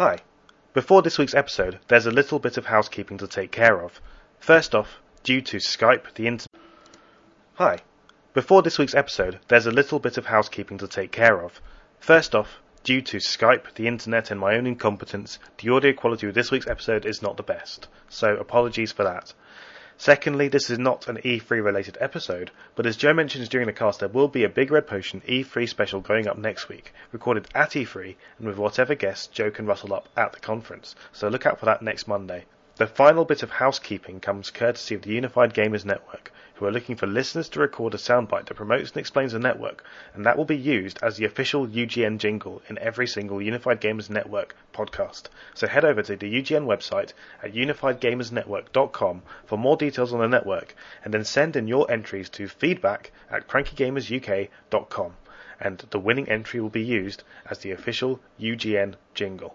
Hi. Before this week's episode, there's a little bit of housekeeping to take care of. First off, due to Skype, the Hi. Before this week's episode, there's a little bit of housekeeping to take care of. First off, due to Skype, the internet, and my own incompetence, the audio quality of this week's episode is not the best. So apologies for that. Secondly, this is not an E3 related episode, but as Joe mentions during the cast, there will be a Big Red Potion E3 special going up next week, recorded at E3 and with whatever guests Joe can rustle up at the conference. So look out for that next Monday. The final bit of housekeeping comes courtesy of the Unified Gamers Network, who are looking for listeners to record a soundbite that promotes and explains the network, and that will be used as the official UGN jingle in every single Unified Gamers Network podcast. So head over to the UGN website at unifiedgamersnetwork.com for more details on the network, and then send in your entries to feedback at crankygamersuk.com, and the winning entry will be used as the official UGN jingle.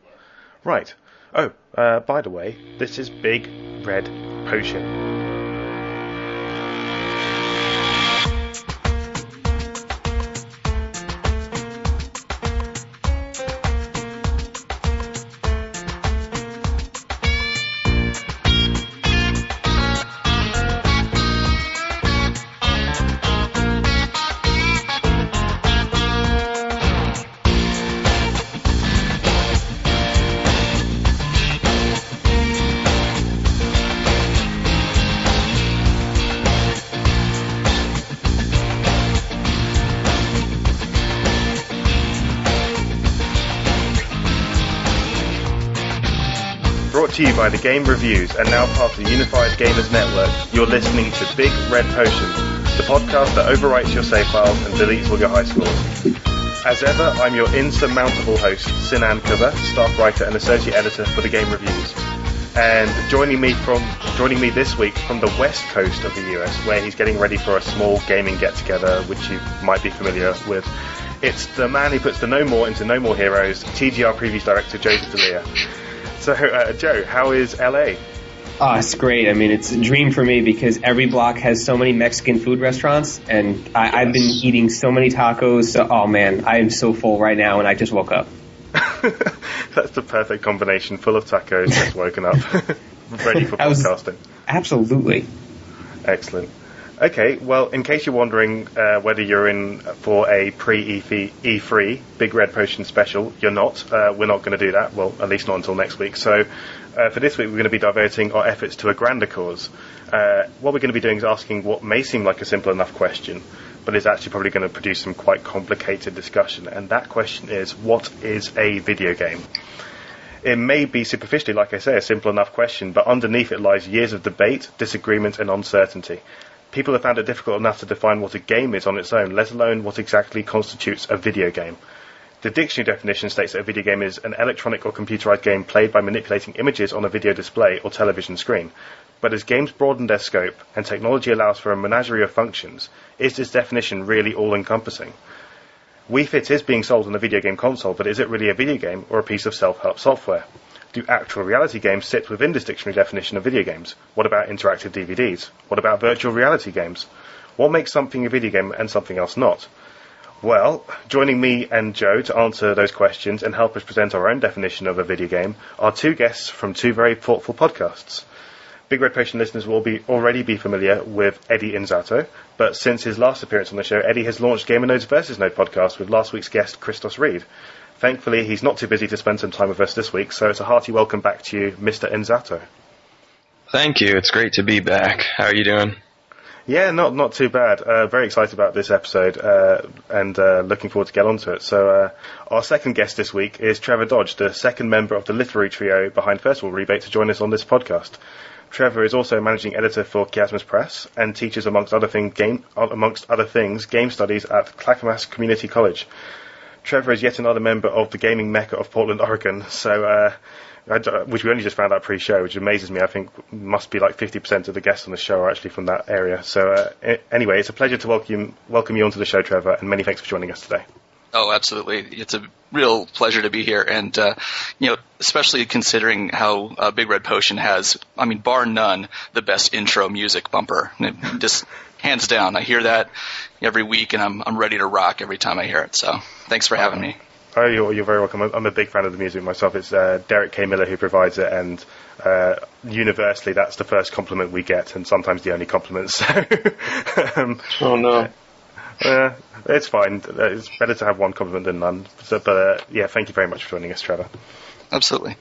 Right. Oh, uh, by the way, this is Big Red Potion. By the Game Reviews and now part of the Unified Gamers Network, you're listening to Big Red Potion, the podcast that overwrites your save files and deletes all your high scores. As ever, I'm your insurmountable host, Sinan Kubba, staff writer and associate editor for the Game Reviews. And joining me from joining me this week from the west coast of the US, where he's getting ready for a small gaming get together, which you might be familiar with. It's the man who puts the No More into No More Heroes, TGR Previews Director Joseph DeLia. So, uh, Joe, how is LA? Oh, it's great. I mean, it's a dream for me because every block has so many Mexican food restaurants, and I, I've been eating so many tacos. So, oh man, I am so full right now, and I just woke up. That's the perfect combination, full of tacos, just woken up, ready for I was- podcasting. Absolutely. Excellent. Okay, well, in case you're wondering uh, whether you're in for a pre E3 Big Red Potion special, you're not. Uh, we're not going to do that. Well, at least not until next week. So, uh, for this week, we're going to be diverting our efforts to a grander cause. Uh, what we're going to be doing is asking what may seem like a simple enough question, but is actually probably going to produce some quite complicated discussion. And that question is, what is a video game? It may be superficially, like I say, a simple enough question, but underneath it lies years of debate, disagreement, and uncertainty. People have found it difficult enough to define what a game is on its own, let alone what exactly constitutes a video game. The dictionary definition states that a video game is an electronic or computerized game played by manipulating images on a video display or television screen. But as games broaden their scope and technology allows for a menagerie of functions, is this definition really all encompassing? Wii Fit is being sold on a video game console, but is it really a video game or a piece of self-help software? Do actual reality games sit within this dictionary definition of video games? What about interactive DVDs? What about virtual reality games? What makes something a video game and something else not? Well, joining me and Joe to answer those questions and help us present our own definition of a video game are two guests from two very thoughtful podcasts. Big Red Potion listeners will be already be familiar with Eddie Inzauto, but since his last appearance on the show, Eddie has launched GamerNode's versus Node podcast with last week's guest Christos Reed. Thankfully, he's not too busy to spend some time with us this week, so it's a hearty welcome back to you, Mr. Inzauto. Thank you. It's great to be back. How are you doing? Yeah, not not too bad. Uh, very excited about this episode uh, and uh, looking forward to get onto it. So, uh, our second guest this week is Trevor Dodge, the second member of the literary trio behind First Festival Rebate, to join us on this podcast. Trevor is also managing editor for Chiasmus Press and teaches, amongst other thing, game amongst other things, game studies at Clackamas Community College. Trevor is yet another member of the gaming mecca of Portland, Oregon. So, uh, which we only just found out pre-show, which amazes me. I think must be like 50% of the guests on the show are actually from that area. So, uh, anyway, it's a pleasure to welcome welcome you onto the show, Trevor, and many thanks for joining us today. Oh, absolutely. It's a real pleasure to be here. And, uh, you know, especially considering how uh, Big Red Potion has, I mean, bar none, the best intro music bumper. Just hands down. I hear that every week and I'm, I'm ready to rock every time I hear it. So thanks for having me. Oh, you're, you're very welcome. I'm a big fan of the music myself. It's uh, Derek K. Miller who provides it, and uh, universally, that's the first compliment we get, and sometimes the only compliment. So, um, oh no. Uh, it's fine. It's better to have one compliment than none. So, but uh, yeah, thank you very much for joining us, Trevor. Absolutely.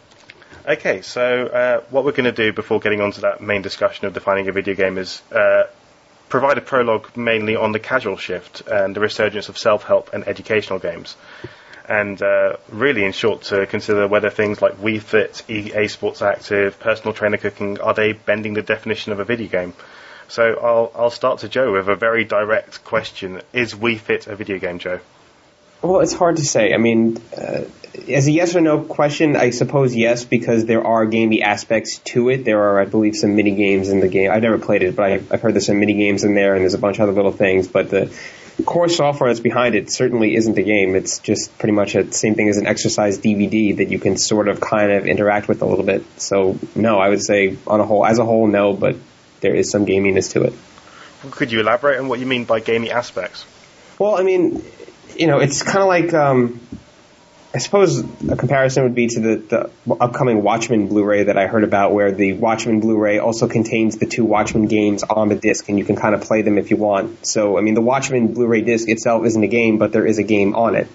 Okay, so uh, what we're going to do before getting on to that main discussion of defining a video game is uh, provide a prologue mainly on the casual shift and the resurgence of self-help and educational games. And uh, really, in short, to consider whether things like Wii Fit, EA Sports Active, personal trainer cooking, are they bending the definition of a video game? So I'll, I'll start to Joe with a very direct question. Is Wii Fit a video game, Joe? Well, it's hard to say. I mean, uh, as a yes or no question, I suppose yes, because there are gamey aspects to it. There are, I believe, some mini games in the game. I've never played it, but I, I've heard there's some mini games in there, and there's a bunch of other little things. But the core software that's behind it certainly isn't a game. It's just pretty much the same thing as an exercise DVD that you can sort of kind of interact with a little bit. So, no, I would say on a whole, as a whole, no, but there is some gaminess to it. Could you elaborate on what you mean by gamey aspects? Well, I mean, you know, it's kind of like, um, I suppose a comparison would be to the, the upcoming Watchmen Blu-ray that I heard about, where the Watchmen Blu-ray also contains the two Watchmen games on the disc, and you can kind of play them if you want. So, I mean, the Watchmen Blu-ray disc itself isn't a game, but there is a game on it.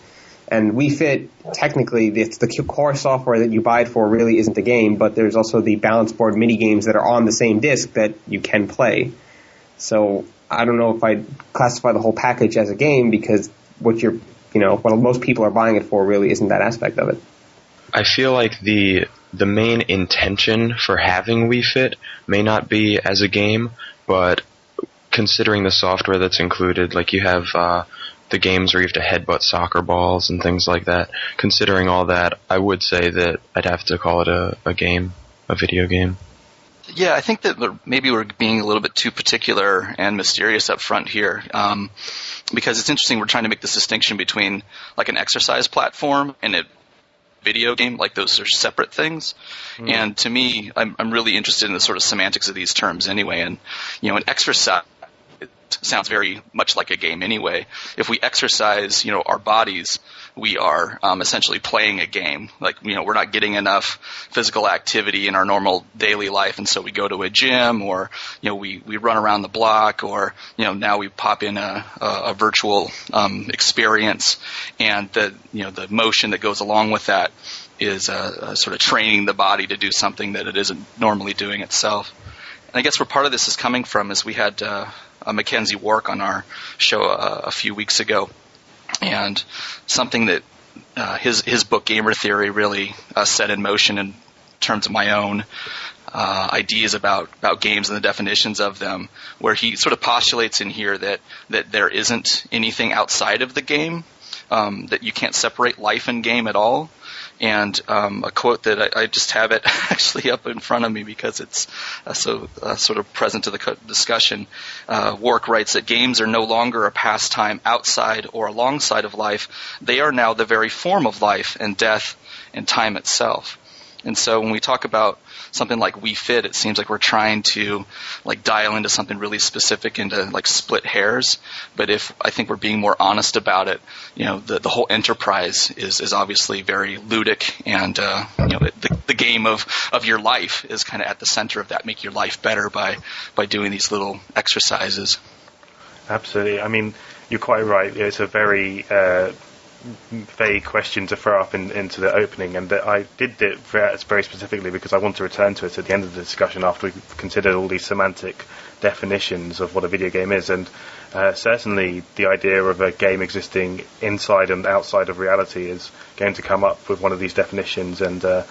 And Wii Fit, technically, it's the core software that you buy it for really isn't a game, but there's also the balance board mini games that are on the same disc that you can play. So I don't know if I'd classify the whole package as a game because what you're, you know, what most people are buying it for really isn't that aspect of it. I feel like the the main intention for having Wii Fit may not be as a game, but considering the software that's included, like you have uh, the games where you have to headbutt soccer balls and things like that. Considering all that, I would say that I'd have to call it a, a game, a video game. Yeah, I think that maybe we're being a little bit too particular and mysterious up front here, um, because it's interesting. We're trying to make this distinction between like an exercise platform and a video game. Like those are separate things. Mm. And to me, I'm, I'm really interested in the sort of semantics of these terms anyway. And you know, an exercise sounds very much like a game anyway. If we exercise, you know, our bodies, we are um, essentially playing a game. Like, you know, we're not getting enough physical activity in our normal daily life, and so we go to a gym, or you know, we we run around the block, or you know, now we pop in a a, a virtual um, experience, and the you know the motion that goes along with that is uh, uh, sort of training the body to do something that it isn't normally doing itself. And I guess where part of this is coming from is we had uh, uh, McKenzie Wark on our show uh, a few weeks ago, and something that uh, his his book Gamer Theory really uh, set in motion in terms of my own uh, ideas about about games and the definitions of them, where he sort of postulates in here that that there isn't anything outside of the game, um, that you can't separate life and game at all, and um, a quote that I, I, just have it actually up in front of me because it's uh, so uh, sort of present to the discussion. Uh, Wark writes that games are no longer a pastime outside or alongside of life; they are now the very form of life and death and time itself. And so when we talk about something like Wii Fit, it seems like we're trying to like dial into something really specific into like split hairs. But if I think we're being more honest about it, you know, the the whole enterprise is is obviously very ludic, and uh, you know, the the game of of your life is kind of at the center of that. Make your life better by by doing these little exercises. Absolutely. I mean, you're quite right. It's a very uh, vague question to throw up in, into the opening, and that I did it very specifically because I want to return to it at the end of the discussion after we've considered all these semantic definitions of what a video game is, and uh, certainly the idea of a game existing inside and outside of reality is going to come up with one of these definitions, and uh,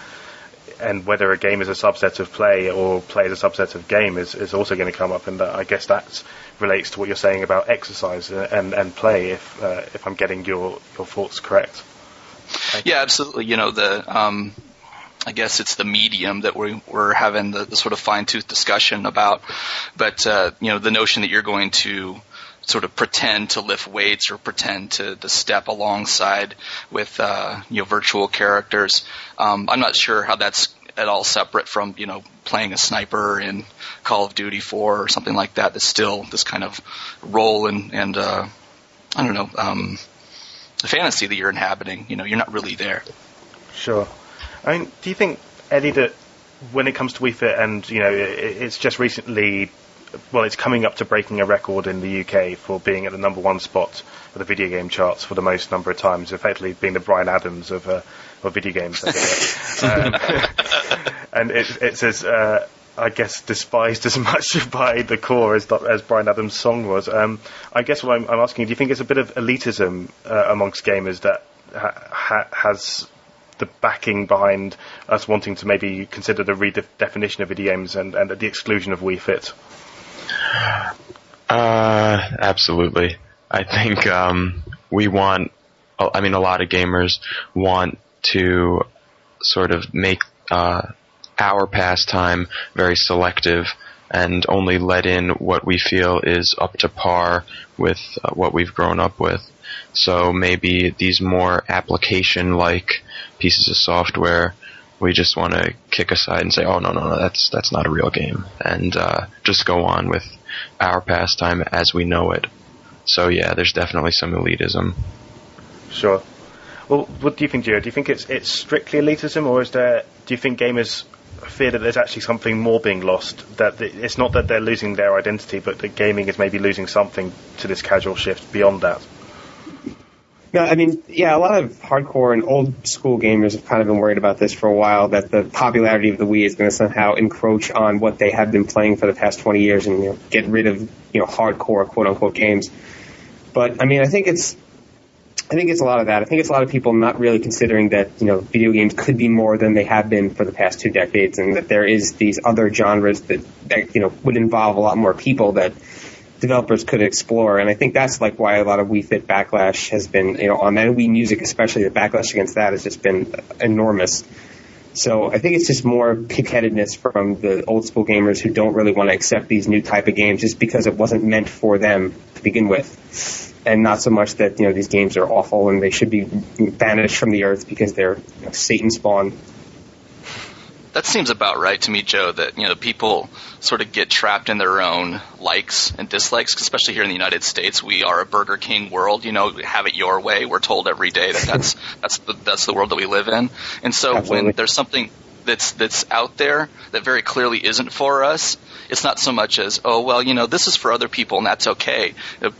and whether a game is a subset of play or play is a subset of game is, is also going to come up, and I guess that relates to what you're saying about exercise and, and play. If uh, if I'm getting your your thoughts correct. Yeah, absolutely. You know the. Um, I guess it's the medium that we, we're having the, the sort of fine tooth discussion about, but uh, you know the notion that you're going to sort of pretend to lift weights or pretend to, to step alongside with uh, you know virtual characters. Um, I'm not sure how that's at all separate from you know playing a sniper in Call of Duty 4 or something like that. That's still this kind of role and and uh, I don't know um, the fantasy that you're inhabiting. You know, you're not really there. Sure. I mean, do you think Eddie that when it comes to Wii Fit and you know it, it's just recently well, it's coming up to breaking a record in the UK for being at the number one spot for the video game charts for the most number of times, effectively being the Bryan Adams of, uh, of video games. um, and it, it's as, uh, I guess, despised as much by the core as, as Bryan Adams' song was. Um, I guess what I'm, I'm, asking, do you think it's a bit of elitism uh, amongst gamers that ha- has the backing behind us wanting to maybe consider the redefinition of video games and, and the exclusion of Wii Fit? Uh, absolutely. I think um, we want. I mean, a lot of gamers want to sort of make uh, our pastime very selective and only let in what we feel is up to par with uh, what we've grown up with. So maybe these more application-like pieces of software, we just want to kick aside and say, "Oh no, no, no, that's that's not a real game," and uh, just go on with our pastime as we know it. So yeah, there's definitely some elitism. Sure. Well, what do you think, Joe? Do you think it's it's strictly elitism, or is there? Do you think gamers fear that there's actually something more being lost? That it's not that they're losing their identity, but that gaming is maybe losing something to this casual shift beyond that. No, I mean, yeah, a lot of hardcore and old school gamers have kind of been worried about this for a while, that the popularity of the Wii is going to somehow encroach on what they have been playing for the past 20 years and you know, get rid of, you know, hardcore quote unquote games. But, I mean, I think it's, I think it's a lot of that. I think it's a lot of people not really considering that, you know, video games could be more than they have been for the past two decades and that there is these other genres that, that you know, would involve a lot more people that, developers could explore. And I think that's like why a lot of Wii Fit backlash has been, you know, on that Wii Music especially, the backlash against that has just been enormous. So I think it's just more pigheadedness from the old school gamers who don't really want to accept these new type of games just because it wasn't meant for them to begin with. And not so much that, you know, these games are awful and they should be banished from the earth because they're you know, Satan spawn that seems about right to me, Joe. That you know people sort of get trapped in their own likes and dislikes, especially here in the United States. We are a Burger King world. You know, have it your way. We're told every day that that's that's the that's the world that we live in. And so Absolutely. when there's something that's that's out there that very clearly isn't for us, it's not so much as, oh, well, you know, this is for other people and that's okay.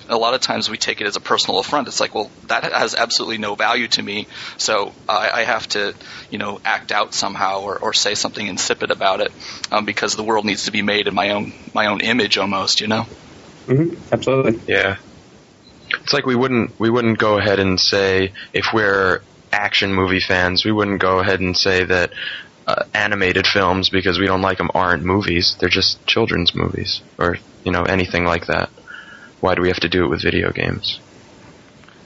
A lot of times we take it as a personal affront. It's like, well, that has absolutely no value to me, so I, I have to, you know, act out somehow or, or say something insipid about it um, because the world needs to be made in my own my own image almost, you know. Mm-hmm. Absolutely. Yeah. It's like we wouldn't we wouldn't go ahead and say if we're action movie fans, we wouldn't go ahead and say that uh, animated films because we don't like them aren't movies. They're just children's movies or you know anything like that. Why do we have to do it with video games?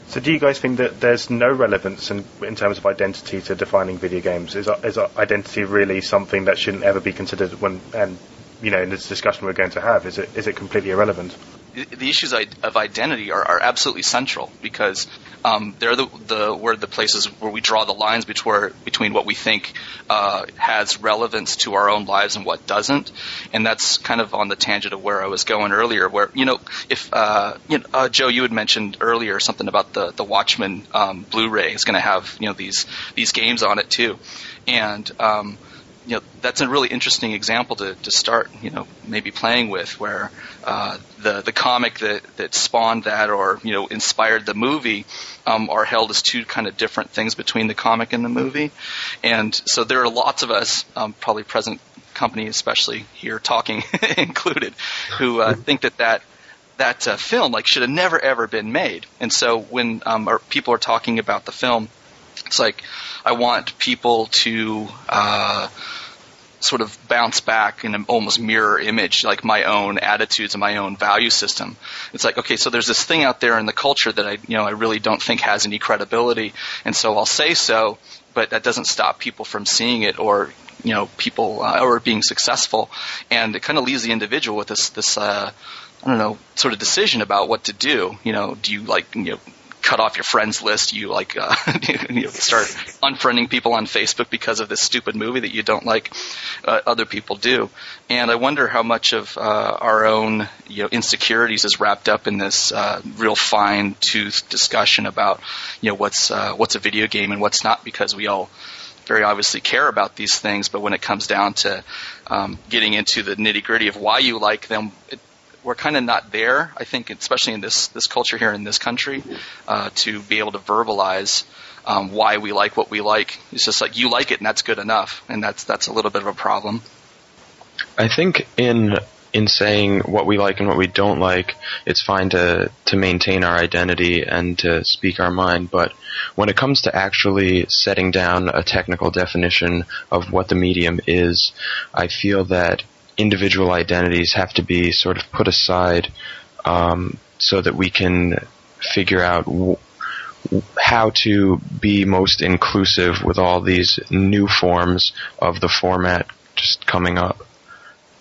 So, do you guys think that there's no relevance in, in terms of identity to defining video games? Is, is identity really something that shouldn't ever be considered when, and you know, in this discussion we're going to have, is it is it completely irrelevant? The issues of identity are, are absolutely central because um, they're the, the where the places where we draw the lines between between what we think uh, has relevance to our own lives and what doesn't, and that's kind of on the tangent of where I was going earlier. Where you know, if uh, you know, uh, Joe, you had mentioned earlier something about the the Watchmen um, Blu-ray is going to have you know these these games on it too, and um, you know that's a really interesting example to, to start you know maybe playing with where uh, the the comic that that spawned that or you know inspired the movie um, are held as two kind of different things between the comic and the movie. And so there are lots of us um, probably present company especially here talking included who uh, think that that that uh, film like should have never ever been made. And so when um, people are talking about the film it's like I want people to uh, sort of bounce back in an almost mirror image, like my own attitudes and my own value system. It's like, okay, so there's this thing out there in the culture that I, you know, I really don't think has any credibility, and so I'll say so, but that doesn't stop people from seeing it or you know people uh, or being successful, and it kind of leaves the individual with this this uh, I don't know sort of decision about what to do. You know, do you like you know cut off your friends list. You like uh, you start unfriending people on Facebook because of this stupid movie that you don't like. Uh, other people do, and I wonder how much of uh, our own you know insecurities is wrapped up in this uh, real fine tooth discussion about you know what's uh, what's a video game and what's not because we all very obviously care about these things, but when it comes down to um, getting into the nitty gritty of why you like them, it, we're kind of not there. I think, especially in this this culture here in this country, uh, to be able to verbalize um, why we like what we like. It's just like you like it, and that's good enough, and that's that's a little bit of a problem. I think in in saying what we like and what we don't like, it's fine to to maintain our identity and to speak our mind. But when it comes to actually setting down a technical definition of what the medium is, I feel that individual identities have to be sort of put aside um, so that we can figure out w- how to be most inclusive with all these new forms of the format just coming up.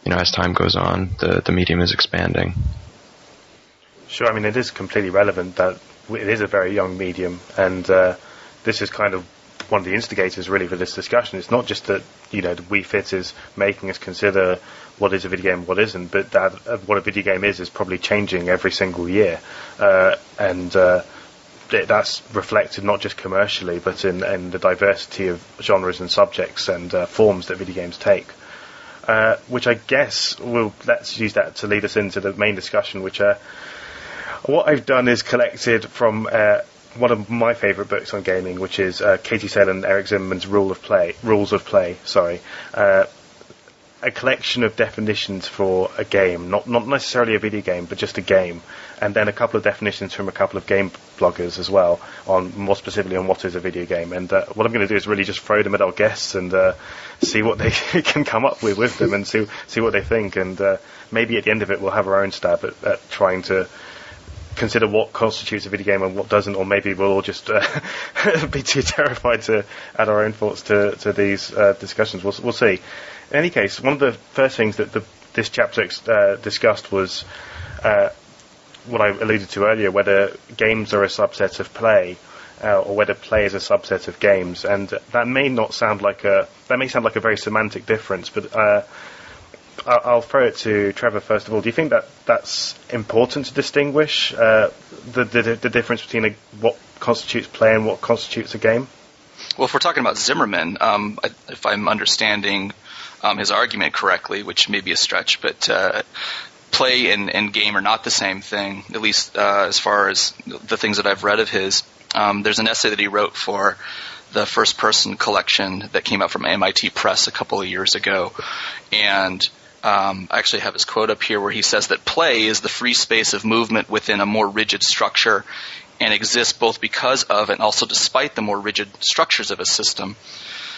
You know, as time goes on, the the medium is expanding. Sure, I mean it is completely relevant that it is a very young medium, and uh, this is kind of one of the instigators really for this discussion. It's not just that you know the Wii Fit is making us consider what is a video game, what isn't, but that uh, what a video game is is probably changing every single year, uh, and uh, that's reflected not just commercially, but in, in, the diversity of genres and subjects and uh, forms that video games take. Uh, which I guess will let's use that to lead us into the main discussion, which uh, what I've done is collected from one of my favourite books on gaming, which is uh, Katie Salen and Eric Zimmerman's Rule of Play, Rules of Play. Sorry, uh, a collection of definitions for a game, not not necessarily a video game, but just a game, and then a couple of definitions from a couple of game bloggers as well, on more specifically on what is a video game. And uh, what I'm going to do is really just throw them at our guests and uh, see what they can come up with with them, and see see what they think, and uh, maybe at the end of it we'll have our own stab at, at trying to consider what constitutes a video game and what doesn't, or maybe we'll all just uh, be too terrified to add our own thoughts to, to these uh, discussions. We'll, we'll see. In any case, one of the first things that the, this chapter uh, discussed was uh, what I alluded to earlier, whether games are a subset of play. Uh, or whether play is a subset of games, and that may not sound like a that may sound like a very semantic difference, but uh, I'll throw it to Trevor first of all. Do you think that that's important to distinguish uh, the, the, the difference between a, what constitutes play and what constitutes a game? Well, if we're talking about Zimmerman, um, if I'm understanding um, his argument correctly, which may be a stretch, but uh, play and, and, game are not the same thing. At least uh, as far as the things that I've read of his. Um, there's an essay that he wrote for the first person collection that came out from MIT Press a couple of years ago, and um, I actually have his quote up here where he says that play is the free space of movement within a more rigid structure and exists both because of and also despite the more rigid structures of a system.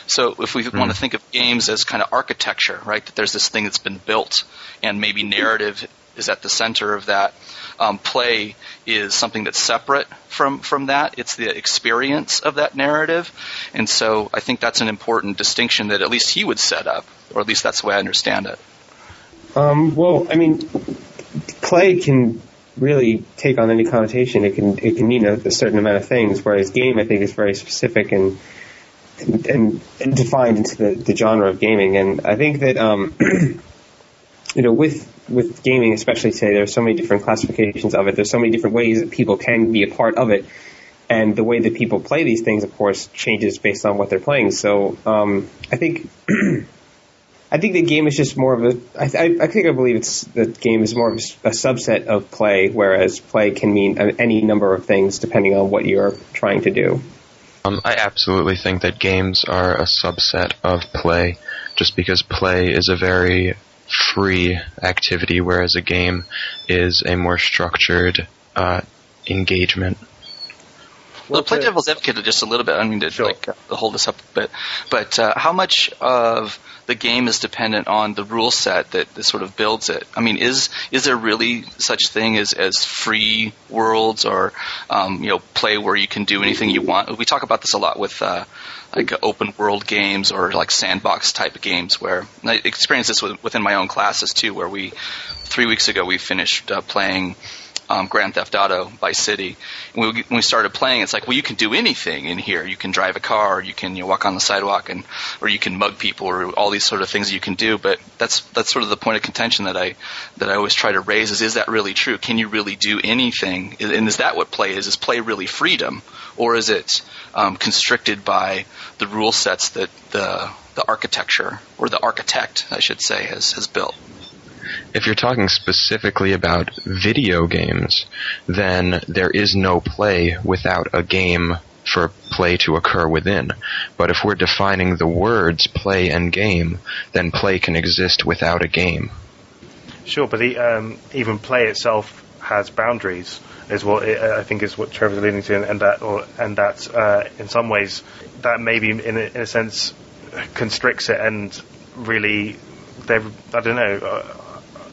So if we mm. want to think of games as kind of architecture, right, that there's this thing that's been built and maybe narrative is at the center of that. Um, play is something that's separate from from that. It's the experience of that narrative, and so I think that's an important distinction that at least he would set up, or at least that's the way I understand it. Um, well, I mean, play can really take on any connotation. It can it can mean a, a, certain amount of things, whereas game I think is very specific and and, and defined into the, the genre of gaming. And I think that um, you know with with gaming, especially today, there are so many different classifications of it. There's so many different ways that people can be a part of it. And the way that people play these things, of course, changes based on what they're playing. So um, I think I think the game is just more of a. I, I, I think I believe it's the game is more of a, a subset of play, whereas play can mean any number of things depending on what you're trying to do. Um, I absolutely think that games are a subset of play, just because play is a very free activity, whereas a game is a more structured uh, engagement. Well, play devil's advocate just a little bit. I mean, to sure. like uh, hold this up a bit, but uh, how much of the game is dependent on the rule set that, that sort of builds it. I mean, is is there really such thing as as free worlds or um, you know play where you can do anything you want? We talk about this a lot with uh, like open world games or like sandbox type games where I experienced this within my own classes too, where we three weeks ago we finished uh, playing um, Grand Theft Auto Vice City. And we, when we started playing, it's like, well, you can do anything in here. You can drive a car, or you can you know, walk on the sidewalk, and or you can mug people, or all these sort of things you can do. But that's that's sort of the point of contention that I that I always try to raise is: is that really true? Can you really do anything? And is that what play is? Is play really freedom, or is it um, constricted by the rule sets that the the architecture or the architect, I should say, has has built? If you're talking specifically about video games, then there is no play without a game for play to occur within. But if we're defining the words play and game, then play can exist without a game. Sure, but the, um, even play itself has boundaries, is what it, I think is what Trevor's alluding to, and that, or, and that uh, in some ways, that maybe in a, in a sense constricts it and really, I don't know.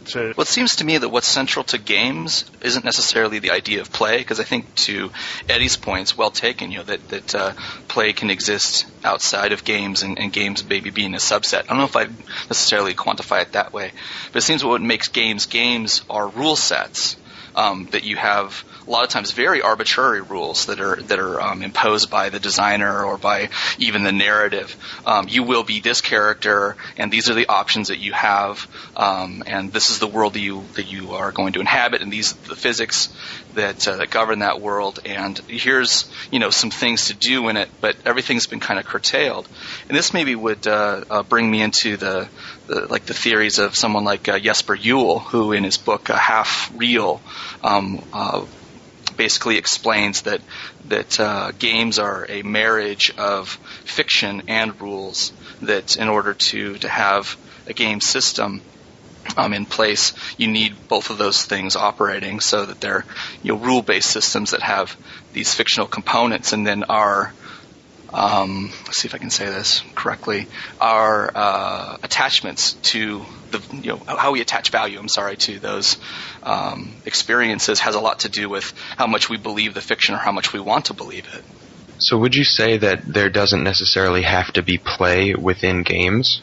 To. Well, it seems to me that what's central to games isn't necessarily the idea of play, because I think to Eddie's points, well taken, you know, that that uh, play can exist outside of games, and, and games maybe being a subset. I don't know if I necessarily quantify it that way, but it seems what makes games games are rule sets um, that you have a lot of times very arbitrary rules that are that are um, imposed by the designer or by even the narrative. Um, you will be this character, and these are the options that you have, um, and this is the world that you that you are going to inhabit, and these the physics that uh, that govern that world. And here's you know some things to do in it, but everything's been kind of curtailed. And this maybe would uh, uh, bring me into the, like the theories of someone like uh, Jesper Juul, who in his book uh, Half Real um, uh, basically explains that that uh, games are a marriage of fiction and rules. That in order to to have a game system um, in place, you need both of those things operating so that they're you know rule based systems that have these fictional components and then are um, let's see if I can say this correctly, our uh, attachments to the, you know, how we attach value, I'm sorry, to those um, experiences has a lot to do with how much we believe the fiction or how much we want to believe it. So would you say that there doesn't necessarily have to be play within games?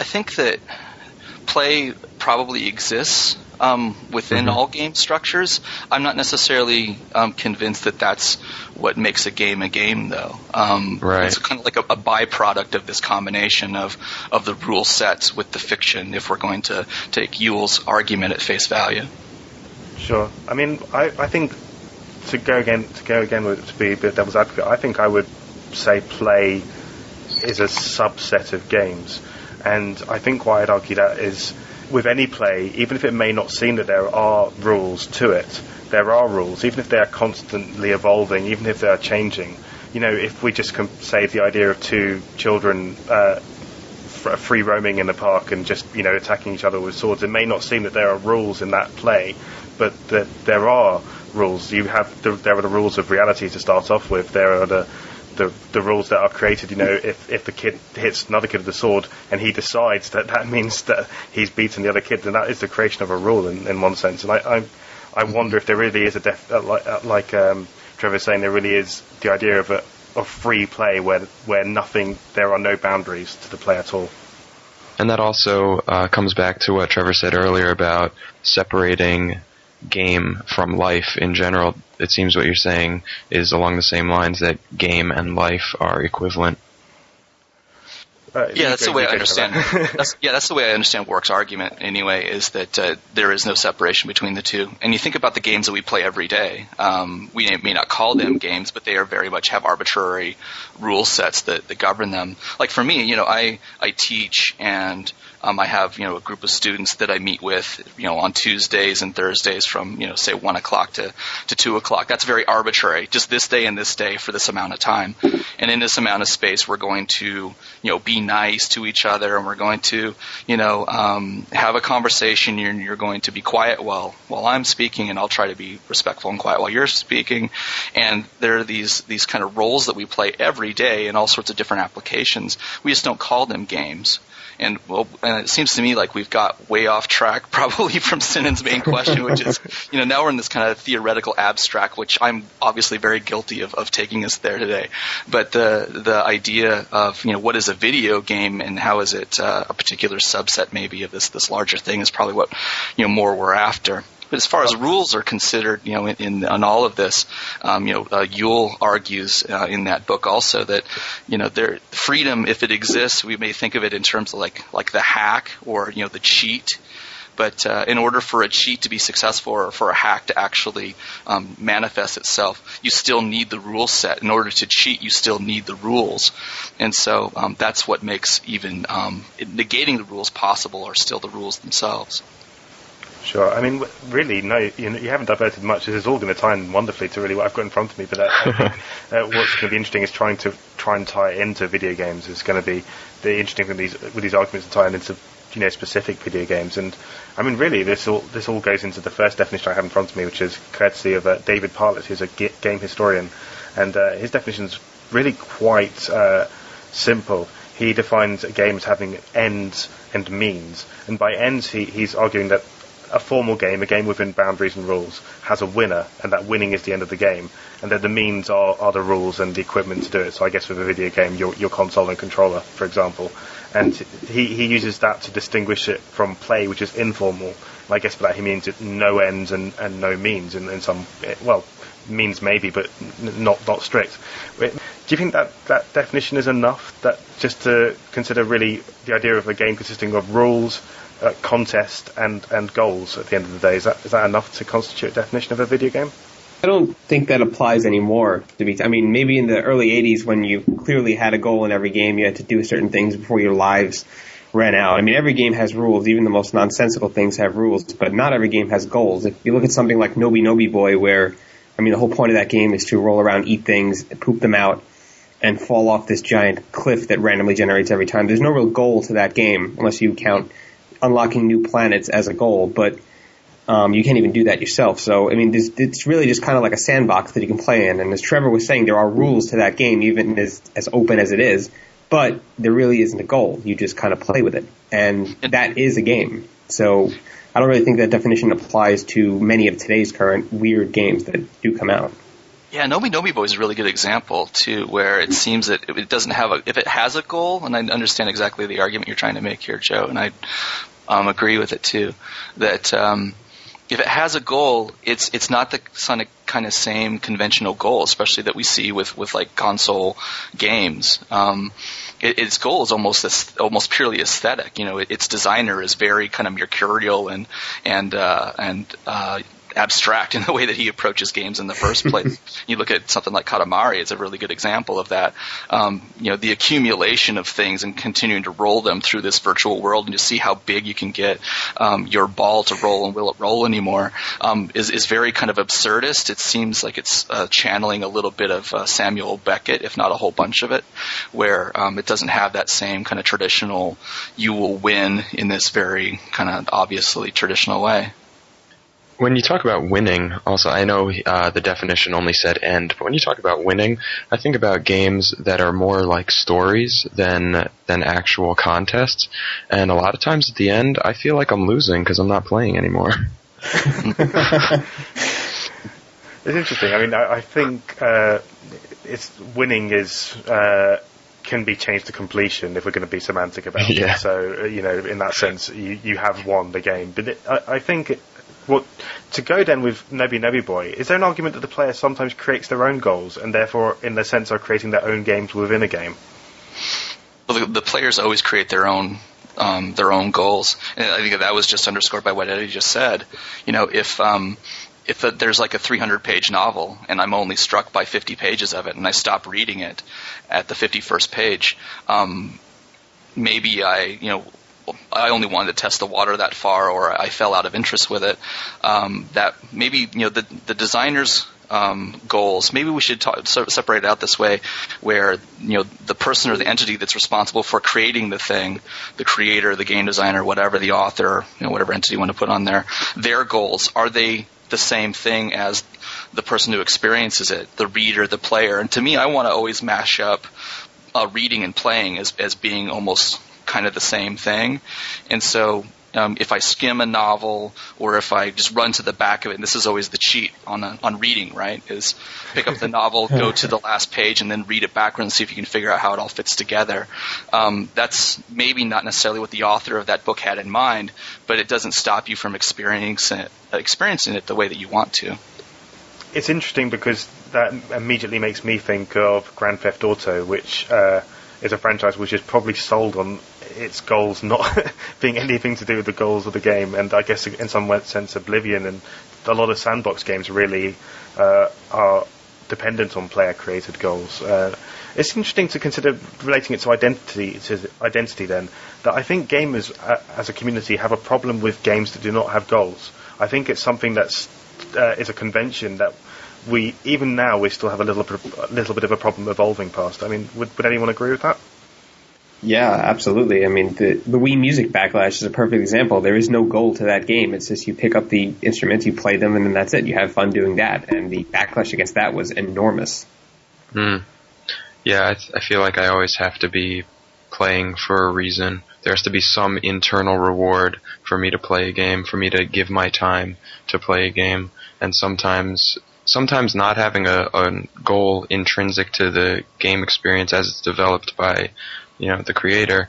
I think that play probably exists um, within mm-hmm. all game structures. I'm not necessarily um, convinced that that's what makes a game a game, though. Um, right. It's kind of like a, a, byproduct of this combination of of the rule sets with the fiction. If we're going to take Juul's argument at face value. Sure. I mean, I, I think to go again to go again with, to be a bit devil's advocate, I think I would say play is a subset of games, and I think why I'd argue that is with any play, even if it may not seem that there are rules to it, there are rules, even if they are constantly evolving, even if they are changing. You know, if we just can say the idea of two children uh, free roaming in the park and just you know attacking each other with swords, it may not seem that there are rules in that play, but that there are rules. You have the, there are the rules of reality to start off with. There are the the the rules that are created. You know, if if the kid hits another kid with a sword and he decides that that means that he's beaten the other kid, then that is the creation of a rule in, in one sense. And I I, I wonder if there really is a def, uh, like uh, like um, Trevor's saying, there really is the idea of a of free play where where nothing there are no boundaries to the play at all. And that also uh, comes back to what Trevor said earlier about separating game from life in general. It seems what you're saying is along the same lines that game and life are equivalent. Uh, yeah, that's the way I understand. that's, yeah, that's the way I understand Warwick's argument. Anyway, is that uh, there is no separation between the two. And you think about the games that we play every day. Um, we may not call them games, but they are very much have arbitrary rule sets that, that govern them. Like for me, you know, I I teach and um, I have you know a group of students that I meet with you know on Tuesdays and Thursdays from you know say one o'clock to to two o'clock. That's very arbitrary. Just this day and this day for this amount of time, and in this amount of space, we're going to you know be nice to each other, and we're going to you know um, have a conversation. You're, you're going to be quiet while while I'm speaking, and I'll try to be respectful and quiet while you're speaking. And there are these these kind of roles that we play every day in all sorts of different applications. We just don't call them games. And well, and it seems to me like we've got way off track, probably from Sinan's main question, which is, you know, now we're in this kind of theoretical abstract, which I'm obviously very guilty of, of taking us there today. But the the idea of, you know, what is a video game and how is it uh, a particular subset maybe of this this larger thing is probably what, you know, more we're after. But as far as rules are considered, you know, in, in on all of this, um, you know, uh, Juul argues uh, in that book also that, you know, there freedom, if it exists, we may think of it in terms of like like the hack or you know the cheat. But uh, in order for a cheat to be successful or for a hack to actually um, manifest itself, you still need the rule set. In order to cheat, you still need the rules. And so um, that's what makes even um, negating the rules possible are still the rules themselves. Sure. I mean, really, no, you, you haven't diverted much. This is all going to tie in wonderfully to really what I've got in front of me. But uh, think, uh, what's going to be interesting is trying to try and tie into video games. Is going to be the interesting with these with these arguments and tying into you know specific video games. And I mean, really, this all this all goes into the first definition I have in front of me, which is courtesy of uh, David Parlett, who's a g- game historian, and uh, his definition is really quite uh, simple. He defines a game as having ends and means, and by ends, he, he's arguing that a formal game, a game within boundaries and rules, has a winner, and that winning is the end of the game, and then the means are, are the rules and the equipment to do it. So I guess with a video game, your, your console and controller, for example, and he, he uses that to distinguish it from play, which is informal. And I guess for that he means it no ends and, and no means in, in some well means maybe, but not not strict. Do you think that that definition is enough? That just to consider really the idea of a game consisting of rules, uh, contest, and and goals at the end of the day is that is that enough to constitute a definition of a video game? I don't think that applies anymore. To be, I mean, maybe in the early '80s when you clearly had a goal in every game, you had to do certain things before your lives ran out. I mean, every game has rules. Even the most nonsensical things have rules, but not every game has goals. If you look at something like Noby Noby Boy, where I mean, the whole point of that game is to roll around, eat things, poop them out, and fall off this giant cliff that randomly generates every time. There's no real goal to that game unless you count unlocking new planets as a goal, but um, you can't even do that yourself. So, I mean, this, it's really just kind of like a sandbox that you can play in. And as Trevor was saying, there are rules to that game, even as, as open as it is, but there really isn't a goal. You just kind of play with it. And that is a game. So, I don't really think that definition applies to many of today's current weird games that do come out. Yeah, Noby Noby Boy is a really good example too, where it seems that it doesn't have a, if it has a goal, and I understand exactly the argument you're trying to make here, Joe, and I um, agree with it too, that um, if it has a goal, it's it's not the kind of same conventional goal, especially that we see with with like console games. Um, it, its goal is almost almost purely aesthetic. You know, it, its designer is very kind of mercurial and and uh, and uh, abstract in the way that he approaches games in the first place. you look at something like Katamari; it's a really good example of that. Um, you know, the accumulation of things and continuing to roll them through this virtual world and to see how big you can get um, your ball to roll and will it roll anymore um, is is very kind of absurdist. It seems like it's uh, channeling a little bit of uh, Samuel Beckett, if not a whole bunch of it, where um, it doesn't have that same kind of traditional "you will win" in this very kind of obviously traditional way. When you talk about winning, also, I know uh, the definition only said end, but when you talk about winning, I think about games that are more like stories than than actual contests. And a lot of times at the end, I feel like I'm losing because I'm not playing anymore. it's interesting. I mean, I, I think uh, it's winning is. Uh, can be changed to completion if we're going to be semantic about yeah. it. So, uh, you know, in that sense, you, you have won the game. But it, I, I think it, well, to go then with Noby Noby Boy, is there an argument that the player sometimes creates their own goals and therefore, in the sense, are creating their own games within a game? Well, the, the players always create their own um, their own goals, and I think that was just underscored by what Eddie just said. You know, if um, if a, there's like a 300 page novel and I'm only struck by 50 pages of it and I stop reading it at the 51st page, um, maybe I, you know, I only wanted to test the water that far, or I fell out of interest with it. Um, that maybe you know the the designer's um, goals. Maybe we should talk, separate it out this way, where you know the person or the entity that's responsible for creating the thing, the creator, the game designer, whatever, the author, you know, whatever entity you want to put on there, their goals are they the same thing as the person who experiences it, the reader, the player? And to me, I want to always mash up uh, reading and playing as as being almost kind of the same thing. And so um, if I skim a novel or if I just run to the back of it, and this is always the cheat on a, on reading, right? Is pick up the novel, go to the last page, and then read it backwards and see if you can figure out how it all fits together. Um, that's maybe not necessarily what the author of that book had in mind, but it doesn't stop you from experiencing it, experiencing it the way that you want to. It's interesting because that immediately makes me think of Grand Theft Auto, which uh, is a franchise which is probably sold on its goals not being anything to do with the goals of the game, and I guess in some sense Oblivion and a lot of sandbox games really uh, are dependent on player created goals. Uh, it's interesting to consider relating it to identity. To identity, then that I think gamers uh, as a community have a problem with games that do not have goals. I think it's something that's uh, is a convention that we even now we still have a little a little bit of a problem evolving past. I mean, would, would anyone agree with that? Yeah, absolutely. I mean, the, the Wii Music Backlash is a perfect example. There is no goal to that game. It's just you pick up the instruments, you play them, and then that's it. You have fun doing that. And the backlash against that was enormous. Hmm. Yeah, I, th- I feel like I always have to be playing for a reason. There has to be some internal reward for me to play a game, for me to give my time to play a game. And sometimes sometimes not having a, a goal intrinsic to the game experience as it's developed by you know the creator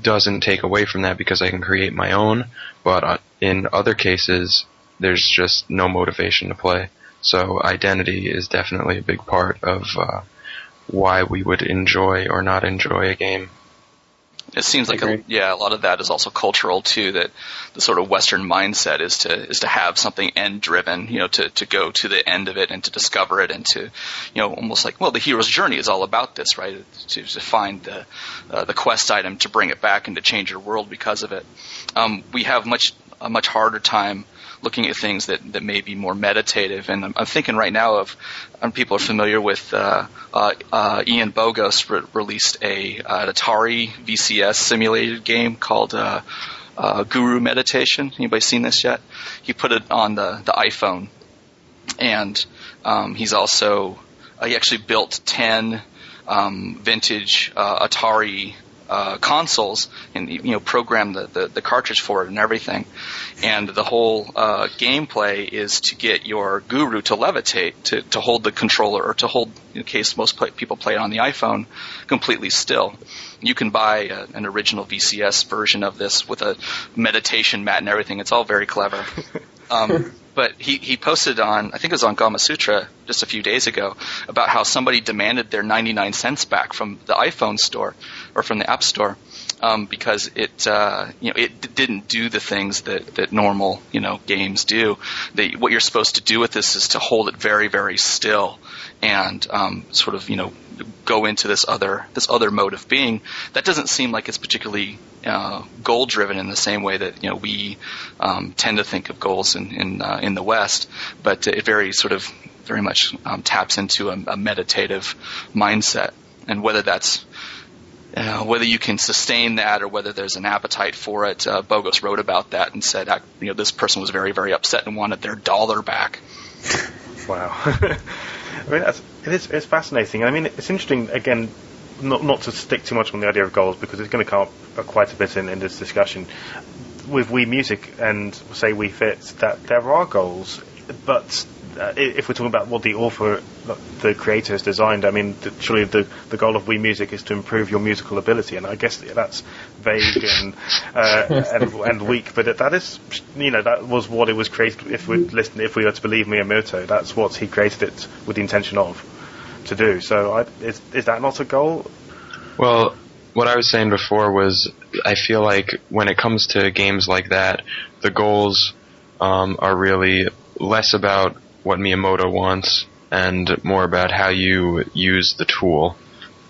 doesn't take away from that because I can create my own. But uh, in other cases, there's just no motivation to play. So identity is definitely a big part of uh, why we would enjoy or not enjoy a game. It seems like a, yeah, a lot of that is also cultural too. That the sort of Western mindset is to is to have something end driven, you know, to to go to the end of it and to discover it and to, you know, almost like well, the hero's journey is all about this, right? To, to find the uh, the quest item to bring it back and to change your world because of it. Um, we have much a much harder time looking at things that, that may be more meditative. And I'm, I'm thinking right now of people are familiar with uh, uh, uh, Ian Bogost re- released a uh, an Atari VCS simulated game called uh, uh, Guru Meditation. Anybody seen this yet? He put it on the the iPhone, and um, he's also he actually built ten um, vintage Atari uh, consoles and you know program the, the, the, cartridge for it and everything. And the whole uh, gameplay is to get your guru to levitate, to, to hold the controller, or to hold, in case most play, people play it on the iPhone, completely still. You can buy a, an original VCS version of this with a meditation mat and everything. It's all very clever. Um, but he, he posted on, I think it was on Gamasutra just a few days ago, about how somebody demanded their 99 cents back from the iPhone store or from the App Store. Um, because it, uh, you know, it didn't do the things that, that normal, you know, games do. They, what you're supposed to do with this is to hold it very, very still and um, sort of, you know, go into this other this other mode of being. That doesn't seem like it's particularly uh, goal driven in the same way that you know we um, tend to think of goals in in, uh, in the West, but it very sort of very much um, taps into a, a meditative mindset, and whether that's uh, whether you can sustain that or whether there's an appetite for it. Uh, Bogost wrote about that and said, you know, this person was very, very upset and wanted their dollar back. Wow. I mean, that's, it is, it's fascinating. I mean, it's interesting, again, not, not to stick too much on the idea of goals because it's going to come up quite a bit in, in this discussion. With Wii Music and, say, Wii Fit, that there are goals, but uh, if we're talking about what the author, the creator has designed, I mean, the, surely the, the goal of Wii Music is to improve your musical ability, and I guess that's vague and, uh, and, and weak, but that is, you know, that was what it was created. If we listen, if we were to believe Miyamoto, that's what he created it with the intention of to do. So, I, is is that not a goal? Well, what I was saying before was, I feel like when it comes to games like that, the goals um, are really less about what Miyamoto wants and more about how you use the tool.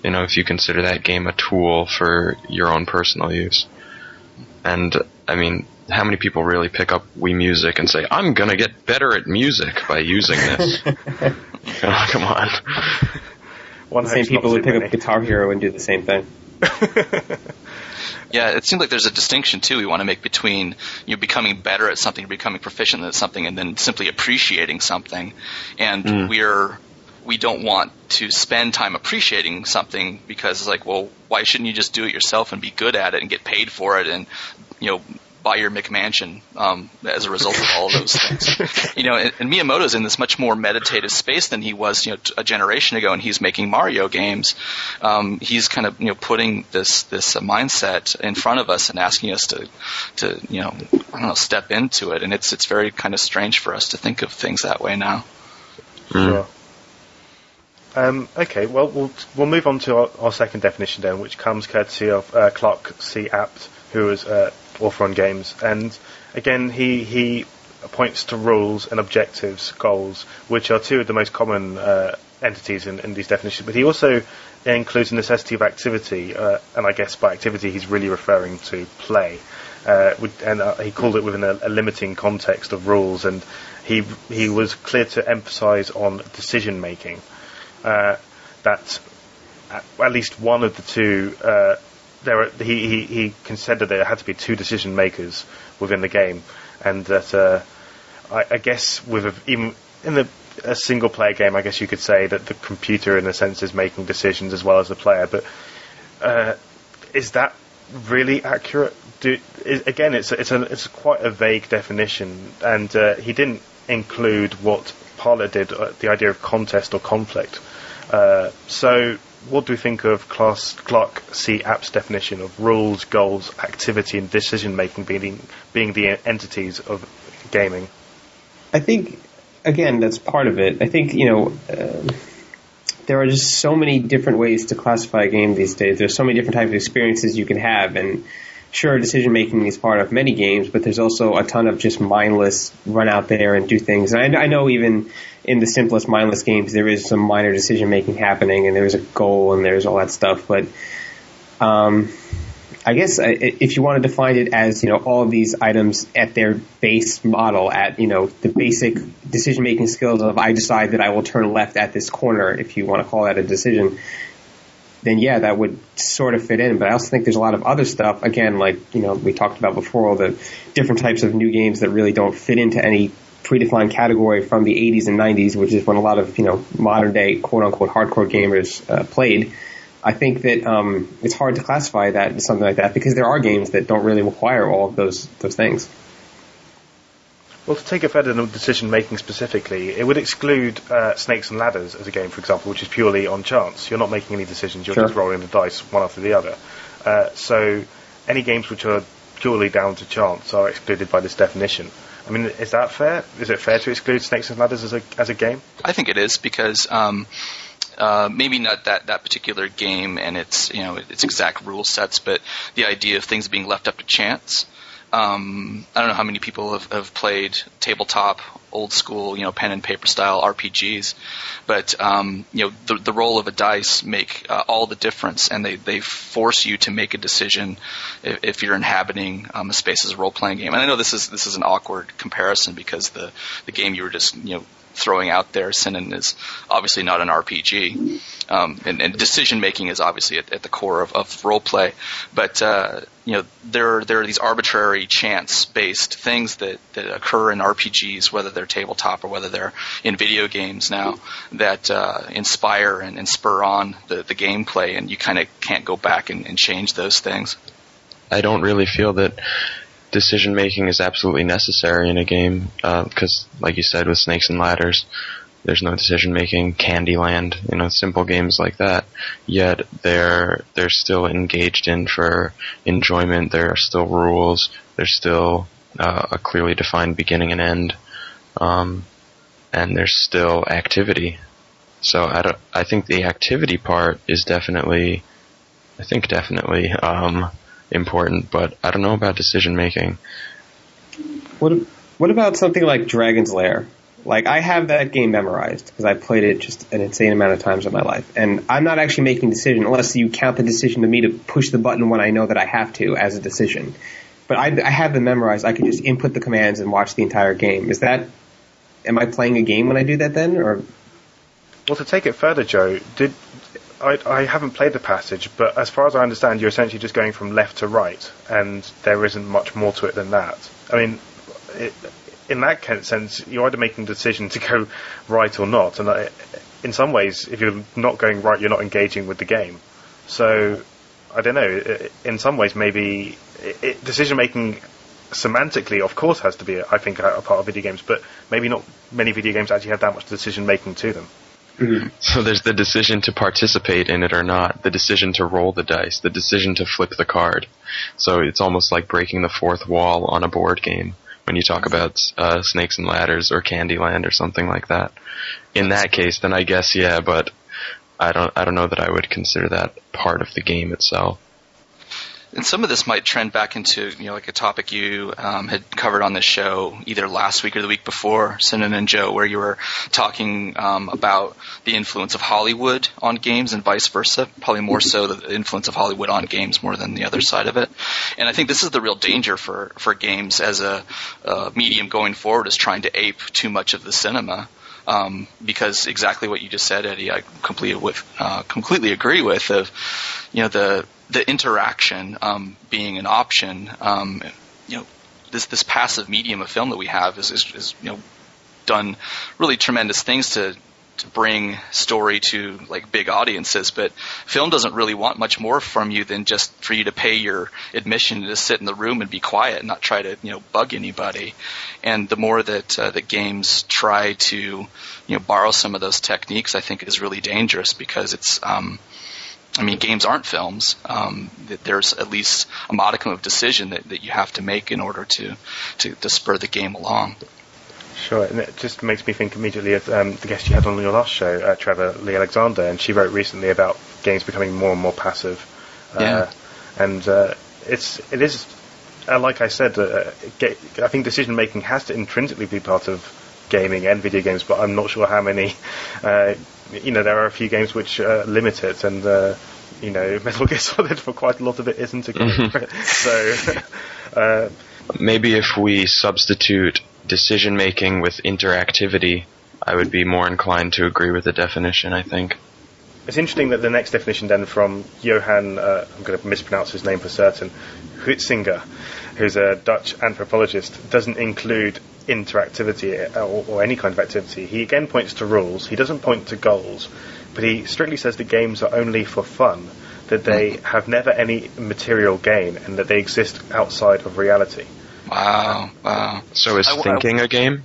You know, if you consider that game a tool for your own personal use. And, I mean, how many people really pick up Wii Music and say, I'm gonna get better at music by using this? oh, come on. One the same people would pick many. up Guitar Hero and do the same thing. Yeah, it seems like there's a distinction too we want to make between you know, becoming better at something, becoming proficient at something, and then simply appreciating something. And mm. we're we don't want to spend time appreciating something because it's like, well, why shouldn't you just do it yourself and be good at it and get paid for it and you know buy your McMansion um, as a result of all of those things. you know, and, and Miyamoto's in this much more meditative space than he was, you know, a generation ago, and he's making Mario games. Um, he's kind of, you know, putting this this uh, mindset in front of us and asking us to, to, you know, I don't know, step into it, and it's it's very kind of strange for us to think of things that way now. Sure. Um, okay, well, we'll we'll move on to our, our second definition then, which comes courtesy of uh, Clark C. Abt, who is uh, author on games, and again he he points to rules and objectives, goals, which are two of the most common uh, entities in, in these definitions. But he also includes the necessity of activity, uh, and I guess by activity he's really referring to play. Uh, and uh, he called it within a, a limiting context of rules, and he he was clear to emphasise on decision making uh, that at, at least one of the two uh, there he, he he considered there had to be two decision makers within the game, and that uh, I, I guess with a, even in the a single player game, I guess you could say that the computer in a sense is making decisions as well as the player. But uh, is that really accurate? Do, is, again, it's it's a it's quite a vague definition, and uh, he didn't include what Parlett did, uh, the idea of contest or conflict. Uh, so, what do we think of class, Clark C. Abt's definition of rules, goals, activity, and decision making being being the entities of gaming? I think, again, that's part of it. I think, you know, uh, there are just so many different ways to classify a game these days. There's so many different types of experiences you can have, and sure, decision making is part of many games, but there's also a ton of just mindless run out there and do things. And I, I know even in the simplest mindless games, there is some minor decision making happening, and there's a goal, and there's all that stuff. But um, I guess if you want to define it as you know all of these items at their base model, at you know the basic decision making skills of I decide that I will turn left at this corner, if you want to call that a decision, then yeah, that would sort of fit in. But I also think there's a lot of other stuff. Again, like you know we talked about before, all the different types of new games that really don't fit into any predefined category from the 80s and 90s, which is when a lot of you know modern day quote unquote hardcore gamers uh, played. I think that um, it's hard to classify that as something like that because there are games that don't really require all of those those things. Well, to take a further decision making specifically, it would exclude uh, Snakes and Ladders as a game, for example, which is purely on chance. You're not making any decisions; you're Sure. just rolling the dice one after the other. Uh, so, any games which are purely down to chance are excluded by this definition. I mean, is that fair? Is it fair to exclude Snakes and Ladders as a as a game? I think it is because um, uh, maybe not that that particular game and its you know its exact rule sets, but the idea of things being left up to chance. Um, I don't know how many people have, have played tabletop, old school, you know, pen and paper style RPGs, but um, you know the the roll of a dice make uh, all the difference, and they they force you to make a decision if, if you're inhabiting um, a space as a role playing game. And I know this is this is an awkward comparison because the the game you were just you know throwing out there, Sinan, is obviously not an RPG, um, and, and decision making is obviously at, at the core of, of role play. But uh, you know, there there are these arbitrary chance based things that that occur in RPGs, whether they're tabletop or whether they're in video games now, that uh, inspire and, and spur on the the gameplay, and you kind of can't go back and, and change those things. I don't really feel that decision making is absolutely necessary in a game because, like you said, with Snakes and Ladders, there's no decision making. Candyland, you know, simple games like that. Yet they're they're still engaged in for enjoyment. There are still rules. There's still uh, a clearly defined beginning and end, um, and there's still activity. So I don't. I think the activity part is definitely, I think definitely um, important, but I don't know about decision making. What what about something like Dragon's Lair? Like I have that game memorized because I played it just an insane amount of times in my life, and I'm not actually making a decision unless you count the decision to me to push the button when I know that I have to as a decision. But I, I have them memorized. I can just input the commands and watch the entire game. Is that? Am I playing a game when I do that then, or Well, to take it further, Joe, did I, I haven't played the passage, but as far as I understand, you're essentially just going from left to right, and there isn't much more to it than that. I mean, it, in that sense, you're either making a decision to go right or not, and I, in some ways, if you're not going right, you're not engaging with the game. So, I don't know. In some ways, maybe it, decision making semantically, of course, has to be, I think, a part of video games, but maybe not many video games actually have that much decision making to them. So there's the decision to participate in it or not, the decision to roll the dice, the decision to flip the card. So it's almost like breaking the fourth wall on a board game when you talk about uh, Snakes and Ladders or Candyland or something like that. In that case, then I guess yeah, but I don't I don't know that I would consider that part of the game itself. And some of this might trend back into, you know, like a topic you um, had covered on this show either last week or the week before, Sinan and Joe, where you were talking um, about the influence of Hollywood on games and vice versa. Probably more so the influence of Hollywood on games more than the other side of it. And I think this is the real danger for for games as a, a medium going forward is trying to ape too much of the cinema. Um, because exactly what you just said, Eddie, I completely with uh, completely agree with. Of you know the the interaction um, being an option. Um, you know, this this passive medium of film that we have is, is, is you know done really tremendous things to to bring story to like big audiences, but film doesn't really want much more from you than just for you to pay your admission and just sit in the room and be quiet and not try to you know bug anybody. And the more that uh, that games try to you know borrow some of those techniques, I think is really dangerous because it's um, I mean, games aren't films. Um, there's at least a modicum of decision that, that you have to make in order to, to, to spur the game along. Sure, and it just makes me think immediately of um, the guest you had on your last show, uh, Trevor Leigh Alexander, and she wrote recently about games becoming more and more passive. Uh, yeah. And uh, it's it is uh, like I said, uh, get, I think decision making has to intrinsically be part of gaming and video games, but I'm not sure how many. Uh, you know, there are a few games which limit it, and you know, Metal Gear Solid for quite a lot of it isn't a game. so. Maybe if we substitute decision making with interactivity, I would be more inclined to agree with the definition, I think. It's interesting that the next definition then from Johan, uh, I'm going to mispronounce his name for certain, Huizinga, who's a Dutch anthropologist, doesn't include interactivity or, or, any kind of activity. He again points to rules. He doesn't point to goals, but he strictly says the games are only for fun, that they have never any material gain, and that they exist outside of reality. Wow, wow. So is I, thinking I, a game?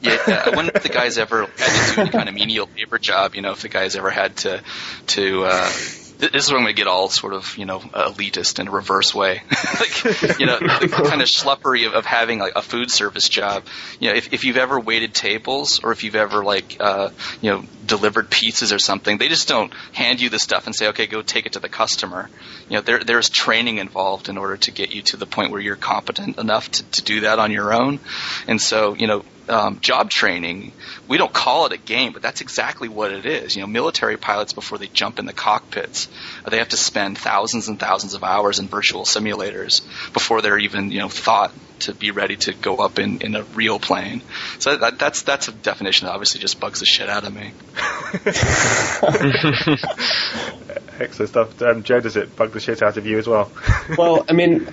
Yeah, I wonder if the guy's ever had to do any kind of menial labor job. You know, if the guy's ever had to to uh, this is where I'm going to get all sort of, you know, elitist in a reverse way. like, you know, the kind of schluppery of, of having like a food service job. You know, if, if you've ever waited tables or if you've ever like, uh, you know, delivered pizzas or something, they just don't hand you the stuff and say, okay, go take it to the customer. You know, there, there's training involved in order to get you to the point where you're competent enough to, to do that on your own. And so, you know, um, job training, we don't call it a game, but that's exactly what it is. You know, military pilots before they jump in the cockpits, uh, they have to spend thousands and thousands of hours in virtual simulators before they're even you know thought to be ready to go up in, in a real plane. So that, that's that's a definition that obviously just bugs the shit out of me. Excellent stuff. Um, Joe, does it bug the shit out of you as well? well, I mean,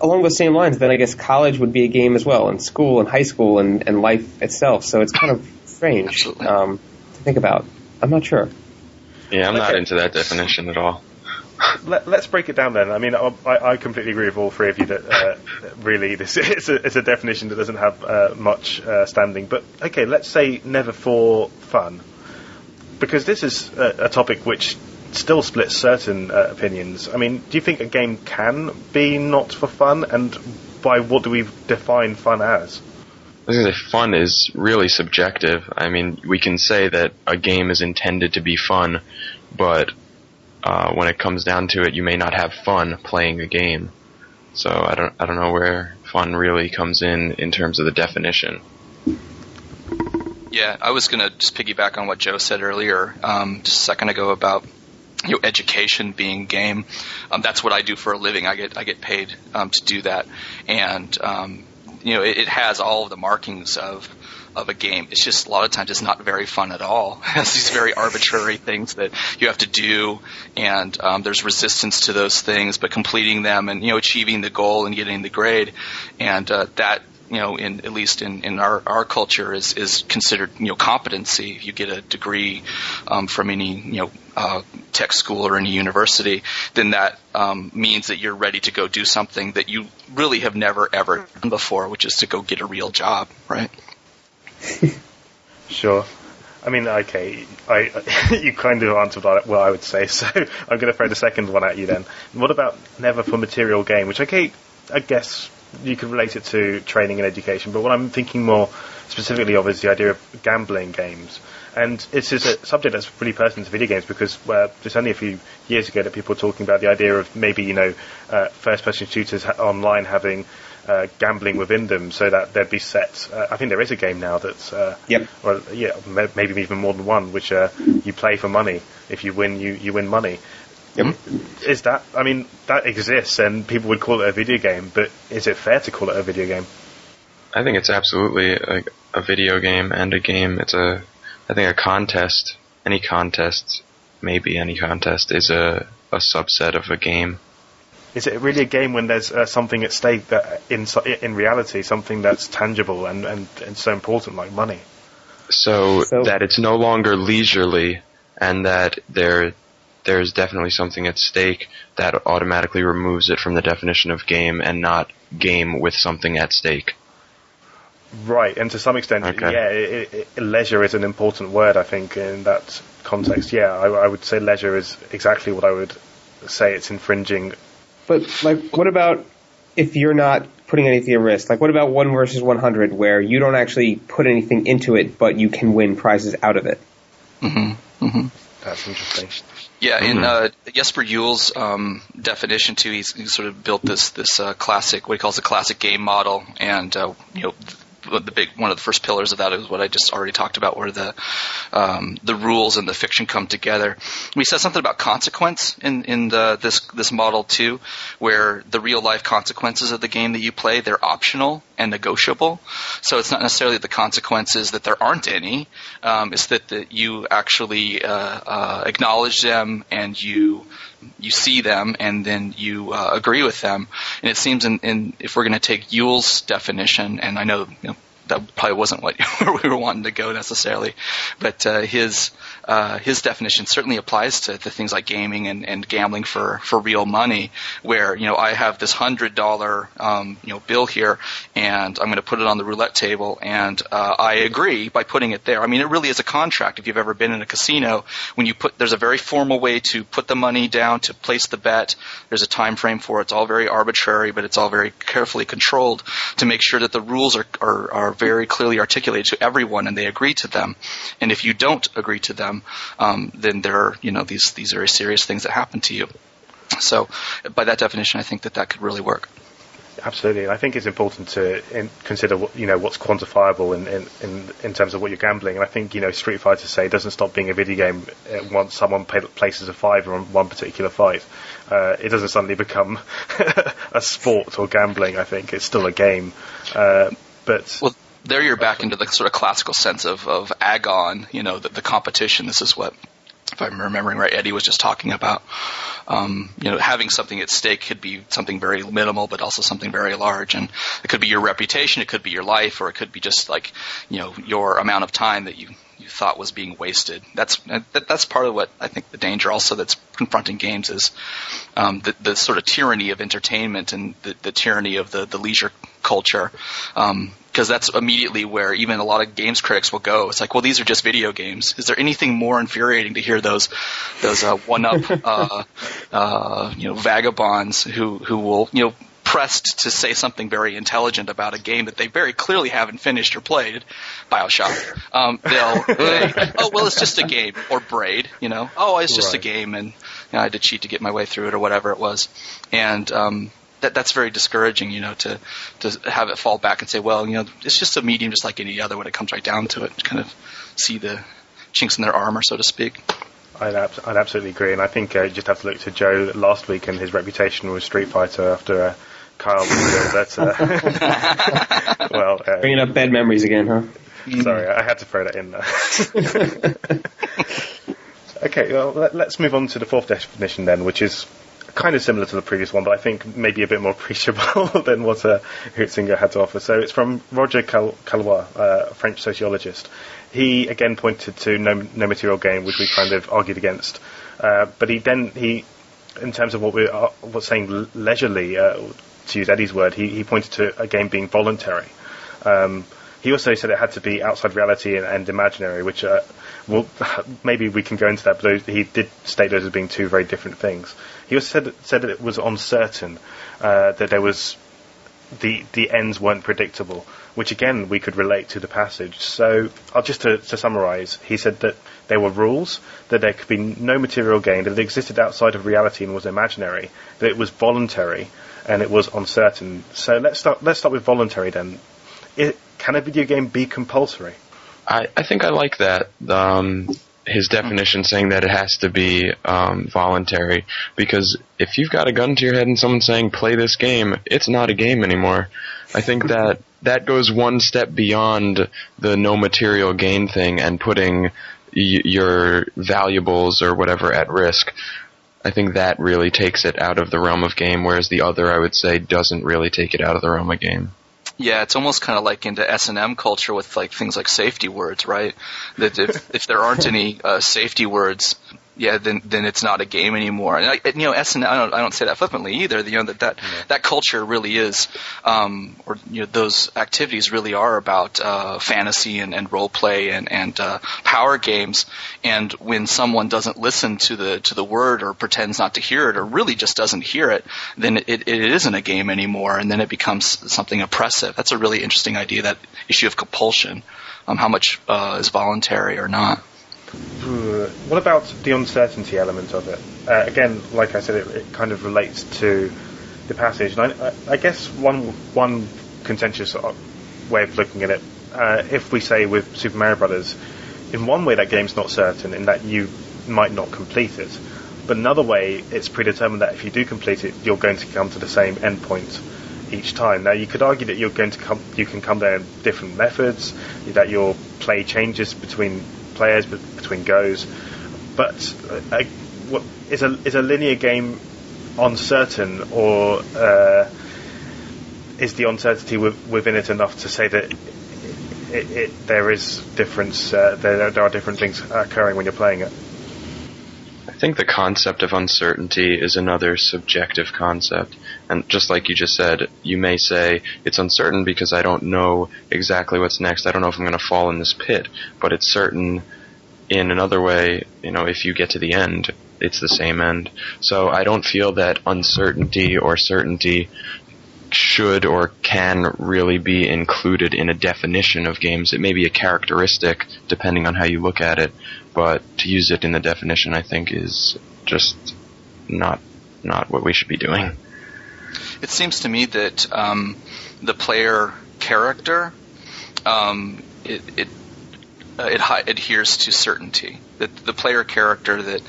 along those same lines, then I guess college would be a game as well, and school and high school and, and life itself. So it's kind of strange um, to think about. I'm not sure. Yeah, I'm okay. not into that definition at all. Let, us break it down then. I mean, I, I, completely agree with all three of you that uh, really this is a, it's a, definition that doesn't have uh, much uh, standing. But okay, let's say never for fun, because this is a, a topic which still splits certain uh, opinions. I mean, do you think a game can be not for fun, and by what do we define fun as? I was say fun is really subjective. I mean, we can say that a game is intended to be fun, but uh, when it comes down to it, you may not have fun playing a game. So I don't, I don't know where fun really comes in in terms of the definition. Yeah, I was going to just piggyback on what Joe said earlier, um, just a second ago about you know, education being game. Um, that's what I do for a living. I get I get paid um, to do that, and um, you know, it, it, has all of the markings of of a game. It's just a lot of times it's not very fun at all. It has these very arbitrary things that you have to do, and um, there's resistance to those things. But completing them and you know achieving the goal and getting the grade, and uh, that you know, in at least in, in our, our culture, is is considered you know competency. You get a degree um, from any you know uh, tech school or any university, then that um, means that you're ready to go do something that you really have never ever done before, which is to go get a real job, right? Sure. I mean, okay, I, you kind of answered what I would say, so I'm going to throw the second one at you then. What about never for material gain, which okay, I guess you could relate it to training and education, but what I'm thinking more specifically of is the idea of gambling games. And it's just a subject that's really pertinent to video games because well, just only a few years ago that people were talking about the idea of maybe, you know, uh, first-person shooters ha- online having uh, gambling within them so that there'd be sets. Uh, I think there is a game now that's, uh, Yep. well, yeah, ma- maybe even more than one, which uh, you play for money. If you win, you, you win money. Yep. Is that? I mean, that exists, and people would call it a video game. But is it fair to call it a video game? I think it's absolutely a, a video game and a game. It's a, I think a contest, any contest, maybe any contest, is a, a subset of a game. Is it really a game when there's uh, something at stake that, in in reality, something that's tangible and, and, and so important like money? So, So- that it's no longer leisurely and that there, there's definitely something at stake that automatically removes it from the definition of game and not game with something at stake. Right, and to some extent, Okay. yeah, it, it, it- leisure is an important word, I think, in that context. Yeah, I, I would say leisure is exactly what I would say it's infringing. But like, what about if you're not putting anything at risk? Like, what about one versus 100, where you don't actually put anything into it, but you can win prizes out of it? That's interesting. Yeah, in uh, Jesper Juul's um, definition too, he's, he's sort of built this this uh, classic, what he calls a classic game model, and uh, you know. The big one of the first pillars of that is what I just already talked about, where the um, the rules and the fiction come together. We said something about consequence in in the, this this model too, where the real life consequences of the game that you play they're optional and negotiable. So it's not necessarily the consequences that there aren't any. Um, it's that, that you actually uh, uh, acknowledge them and you you see them and then you uh, agree with them. And it seems in, in if we're going to take Juul's definition, and I know, you know that probably wasn't what we were wanting to go necessarily, but uh, his uh, his definition certainly applies to, to things like gaming and, and gambling for, for real money. Where you know I have this hundred dollar um, you know bill here, and I'm going to put it on the roulette table, and uh, I agree by putting it there. I mean, it really is a contract. If you've ever been in a casino, when you put there's a very formal way to put the money down to place the bet. There's a time frame for it. It's all very arbitrary, but it's all very carefully controlled to make sure that the rules are are, are very clearly articulated to everyone, and they agree to them. And if you don't agree to them, um, then there are you know these these very serious things that happen to you. So, by that definition, I think that that could really work. Absolutely, and I think it's important to in, consider what, you know what's quantifiable in, in, in, in terms of what you're gambling. And I think you know Street Fighter say doesn't stop being a video game uh, once someone pay, places a fiver on one particular fight. Uh, it doesn't suddenly become a sport or gambling. I think it's still a game. Uh, but Well, there you're back into the sort of classical sense of, of agon, you know, the, the competition. This is what, if I'm remembering right, Eddie was just talking about. Um, you know, having something at stake could be something very minimal, but also something very large. And it could be your reputation, it could be your life, or it could be just like, you know, your amount of time that you, you thought was being wasted. That's that, that's part of what I think the danger also that's confronting games is um, the, the sort of tyranny of entertainment and the, the tyranny of the, the leisure culture. Um, because that's immediately where even a lot of games critics will go. It's like, well, these are just video games. Is there anything more infuriating to hear those those uh, one up uh, uh, you know vagabonds who who will you know pressed to say something very intelligent about a game that they very clearly haven't finished or played, Bioshock. Um, they'll say, "Oh well, it's just a game," or Braid, you know, "Oh, it's just Right. a game," and you know, I had to cheat to get my way through it or whatever it was, and um, that that's very discouraging, you know, to to have it fall back and say, well, you know, it's just a medium, just like any other. When it comes right down to it, kind of see the chinks in their armor, so to speak. I'd, ab- I'd absolutely agree, and I think uh, you just have to look to Joe last week and his reputation with Street Fighter after uh, Kyle revealed that. Uh, well, uh, Bringing up bad memories again, huh? sorry, I had to throw that in there. okay, well, let's move on to the fourth definition then, which is kind of similar to the previous one, but I think maybe a bit more appreciable than what uh, had to offer. So it's from Roger Cal- Caillois, uh, a French sociologist. He again pointed to no, no material gain, which we kind of argued against Uh, but he then he, in terms of what we are was saying leisurely, uh, to use Eddie's word, he, he pointed to a game being voluntary. Um, he also said it had to be outside reality and, and imaginary, which uh, well, maybe we can go into that, but he did state those as being two very different things. He also said, said that it was uncertain, uh, that there was the the ends weren't predictable, which again we could relate to the passage. So, I'll just to, to summarise, he said that there were rules, that there could be no material gain, that it existed outside of reality and was imaginary, that it was voluntary, and it was uncertain. So let's start. Let's start with voluntary then. It, can a video game be compulsory? I, I think I like that. Um, his definition saying that it has to be um, voluntary because if you've got a gun to your head and someone's saying play this game, it's not a game anymore. I think that that goes one step beyond the no material gain thing and putting y- your valuables or whatever at risk. I think that really takes it out of the realm of game, whereas the other, I would say, doesn't really take it out of the realm of game. Yeah, it's almost kind of like into S and M culture with like things like safety words, right? That if if there aren't any uh, safety words, yeah, then then it's not a game anymore. And I, you know, S and I don't I don't say that flippantly either. You know that that yeah. that culture really is, um, or you know, those activities really are about uh, fantasy and, and role play and and uh, power games. And when someone doesn't listen to the to the word or pretends not to hear it or really just doesn't hear it, then it, it isn't a game anymore, and then it becomes something oppressive. That's a really interesting idea. That issue of compulsion, um, how much uh, is voluntary or not. What about the uncertainty element of it? Uh, again, like I said, it, it, kind of relates to the passage, and I, I, guess one one contentious way of looking at it, uh, if we say with Super Mario Brothers, in one way that game's not certain, in that you might not complete it, but another way it's predetermined that if you do complete it, you're going to come to the same endpoint each time. Now, you could argue that you're going to come, you can come there in different methods, that your play changes between players between goes. But uh, is a is a linear game uncertain, or uh, is the uncertainty within it enough to say that it, it, there is difference? Uh, there, there are different things occurring when you're playing it. I think the concept of uncertainty is another subjective concept. And just like you just said, you may say, it's uncertain because I don't know exactly what's next. I don't know if I'm going to fall in this pit. But it's certain in another way, you know, if you get to the end, it's the same end. So I don't feel that uncertainty or certainty should or can really be included in a definition of games. It may be a characteristic depending on how you look at it, but to use it in the definition, I think, is just not not what we should be doing. It seems to me that um, the player character um, it, it uh, it hi- adheres to certainty. That the player character that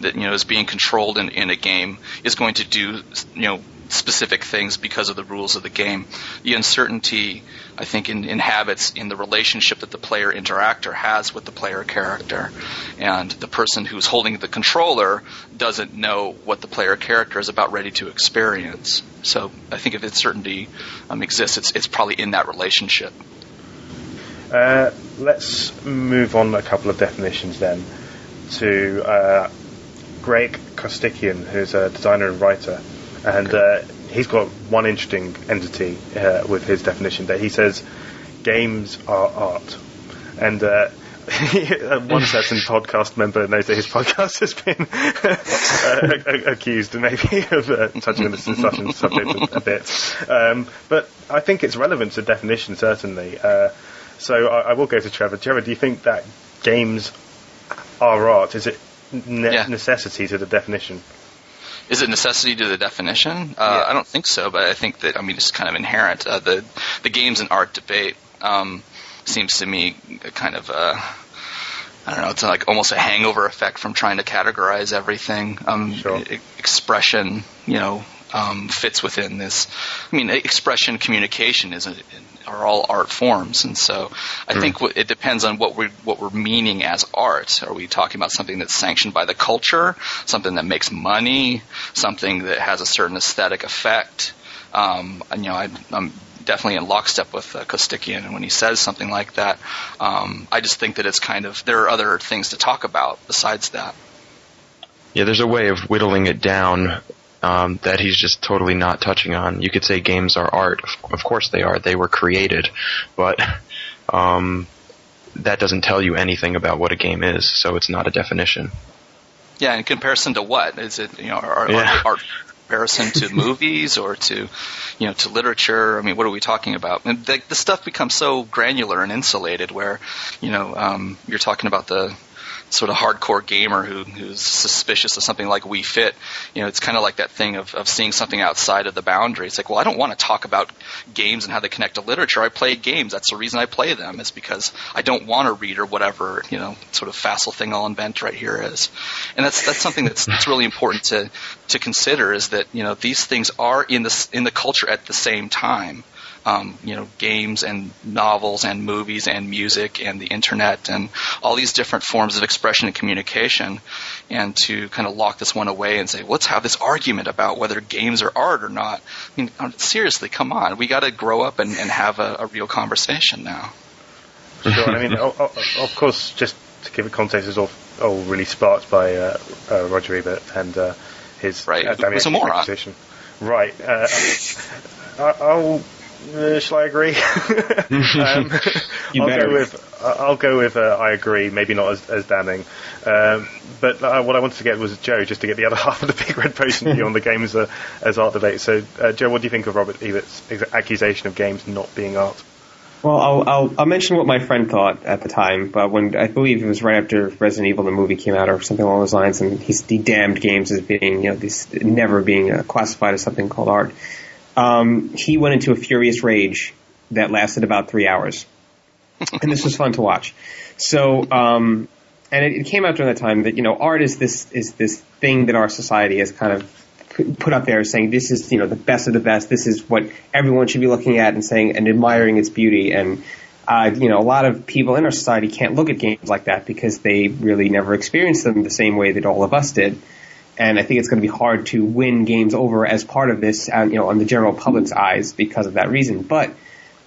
that you know is being controlled in, in a game is going to do you know specific things because of the rules of the game. The uncertainty, I think, in, inhabits in the relationship that the player interactor has with the player character. And the person who's holding the controller doesn't know what the player character is about ready to experience. So I think if uncertainty um, exists, it's, it's probably in that relationship. Uh, let's move on a couple of definitions then to uh, Greg Costikyan, who's a designer and writer and uh, he's got one interesting entity uh, with his definition that he says games are art. And uh, one certain podcast member knows that his podcast has been uh, accused maybe of uh, touching on this discussion subject a, a bit. Um, but I think it's relevant to definition, certainly. Uh, so I, I, will go to Trevor. Trevor, do you think that games are art? Is it ne- yeah. necessity to the definition? Is it necessity to the definition? Uh, yeah. I don't think so, but I think that I mean it's kind of inherent. Uh, the the games and art debate um, seems to me kind of uh, I don't know. It's like almost a hangover effect from trying to categorize everything. Um, sure. e- expression, you know, um, fits within this. I mean, expression, communication is a, are all art forms, and so I mm. think w- it depends on what we what we're meaning as art. Are we talking about something that's sanctioned by the culture, something that makes money, something that has a certain aesthetic effect? Um, and, you know, I, am definitely in lockstep with uh, Costikyan, and when he says something like that, um, I just think that it's kind of there are other things to talk about besides that. Yeah, there's a way of whittling it down um, that he's just totally not touching on. You could say games are art. Of course they are. They were created, but um, that doesn't tell you anything about what a game is. So it's not a definition. Yeah, in comparison to what is it? You know, are, yeah. are comparison to movies or to, you know, to literature? I mean, what are we talking about? And the, the stuff becomes so granular and insulated where, you know, um, you're talking about the sort of hardcore gamer who, who's suspicious of something like Wii Fit, you know, it's kind of like that thing of, of seeing something outside of the boundary. It's like, well, I don't want to talk about games and how they connect to literature. I play games. That's the reason I play them is because I don't want to read or whatever, you know, sort of facile thing I'll invent right here is. And that's, that's something that's, that's really important to, to consider is that, you know, these things are in the, in the culture at the same time um, you know, games and novels and movies and music and the internet and all these different forms of expression and communication, and to kind of lock this one away and say, let's have this argument about whether games are art or not. I mean, seriously, come on, we got to grow up and, and have a, a, real conversation now. Sure, I mean, of course, just to give it context, is all, all really sparked by uh, uh, Roger Ebert and uh, his right. Uh, was a moron. Right. Uh, I'll uh, shall I agree? um, I'll, go with, I'll go with. Uh, I agree. Maybe not as, as damning. Um, but uh, what I wanted to get was Joe, just to get the other half of the Big Red Potion view on the games uh, as art debate. So, uh, Joe, what do you think of Robert Ebert's accusation of games not being art? Well, I'll, I'll, I'll mention what my friend thought at the time, but when I believe it was right after Resident Evil the movie came out or something along those lines, and he, he damned games as being you know these never being uh, classified as something called art um, he went into a furious rage that lasted about three hours. and this was fun to watch. So, um, and it, it, came out during that time that, you know, art is this, is this thing that our society has kind of put up there saying this is, you know, the best of the best. This is what everyone should be looking at and saying and admiring its beauty. And, uh, you know, a lot of people in our society can't look at games like that because they really never experienced them the same way that all of us did and I think it's going to be hard to win games over as part of this, uh, you know, on the general public's eyes because of that reason. But,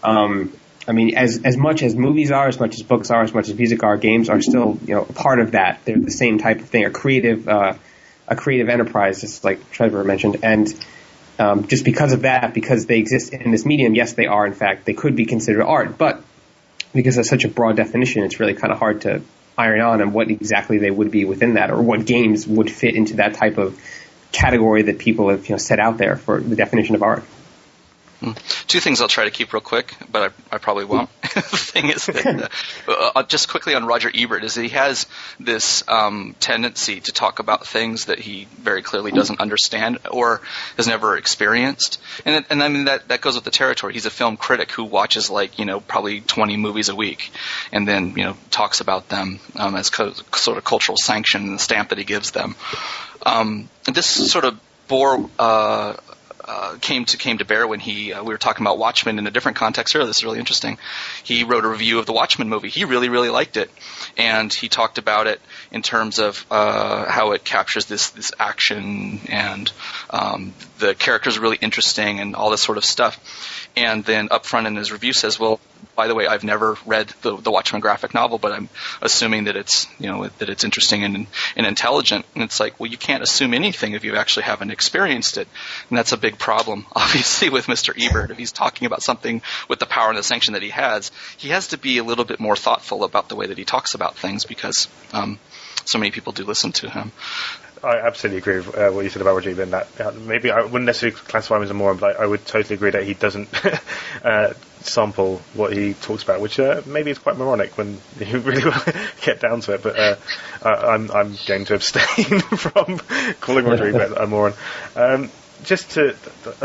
um, I mean, as as much as movies are, as much as books are, as much as music are, games are still, you know, a part of that. They're the same type of thing, a creative, uh, a creative enterprise, just like Trevor mentioned, and. Um, just because of that, because they exist in this medium, yes, they are. In fact, they could be considered art, but because it's such a broad definition, it's really kind of hard to iron on and what exactly they would be within that, or what games would fit into that type of category that people have you know set out there for the definition of art. Hmm. Two things I'll try to keep real quick, but I, I probably won't. the thing is that, uh, uh, just quickly on Roger Ebert, is that he has this um, tendency to talk about things that he very clearly doesn't understand or has never experienced. And, and I mean, that, that goes with the territory. He's a film critic who watches, like, you know, probably 20 movies a week and then, you know, talks about them um, as co- sort of cultural sanction and the stamp that he gives them. Um, this sort of bore uh, uh, came to came to bear when he uh, we were talking about Watchmen in a different context earlier. This is really interesting. He wrote a review of the Watchmen movie. He really really liked it, and he talked about it in terms of uh, how it captures this this action and um, the characters are really interesting and all this sort of stuff. And then up front in his review says, well, by the way, I've never read the, the Watchmen graphic novel, but I'm assuming that it's you know that it's interesting and and intelligent. And it's like, well, you can't assume anything if you actually haven't experienced it, and that's a big problem, obviously, with Mr. Ebert. If he's talking about something with the power and the sanction that he has, he has to be a little bit more thoughtful about the way that he talks about things because um, so many people do listen to him. I absolutely agree with uh, what you said about Roger Ebert. That uh, maybe I wouldn't necessarily classify him as a moron, but I, I would totally agree that he doesn't uh, sample what he talks about, which uh, maybe is quite moronic when you really get down to it. But uh, I'm I'm going to abstain from calling Roger a moron. Um, just to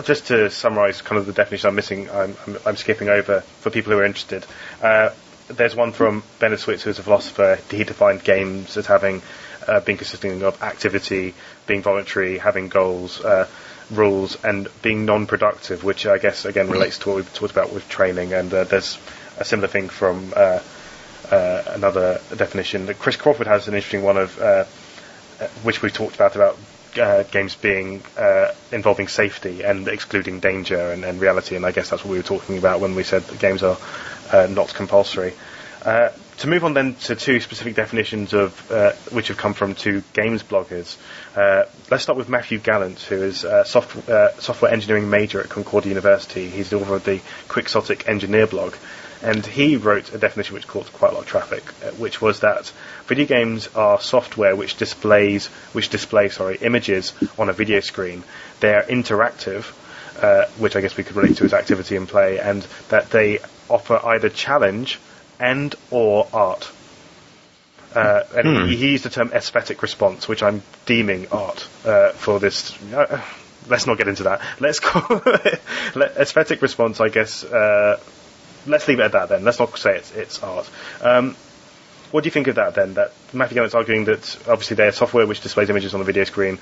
just to summarise kind of the definition I'm missing, I'm, I'm, I'm skipping over for people who are interested. Uh, there's one from Bernard Switzer, who's a philosopher. He defined games as having uh, being consisting of activity, being voluntary, having goals, uh, rules, and being non-productive, which I guess again relates to what we've talked about with training. And uh, there's a similar thing from uh, uh, another definition. That Chris Crawford has an interesting one of uh, which we've talked about about uh, games being uh, involving safety and excluding danger and, and, reality, and I guess that's what we were talking about when we said that games are uh, not compulsory. To move on then to two specific definitions of uh, which have come from two games bloggers. Uh, let's start with Matthew Gallant, who is a soft, uh, software engineering major at Concordia University. He's the author of the Quixotic Engineer blog, and he wrote a definition which caught quite a lot of traffic, uh, which was that video games are software which displays which display sorry images on a video screen. They are interactive. Uh, which I guess we could relate to as activity and play, and that they offer either challenge and or art. Uh, and Hmm. he, he used the term aesthetic response, which I'm deeming art uh, for this. Uh, let's not get into that. Let's call it aesthetic response. I guess. Uh, let's leave it at that then. Let's not say it's it's art. Um, what do you think of that then? That Matthew Gallant's arguing that obviously they're software which displays images on the video screen.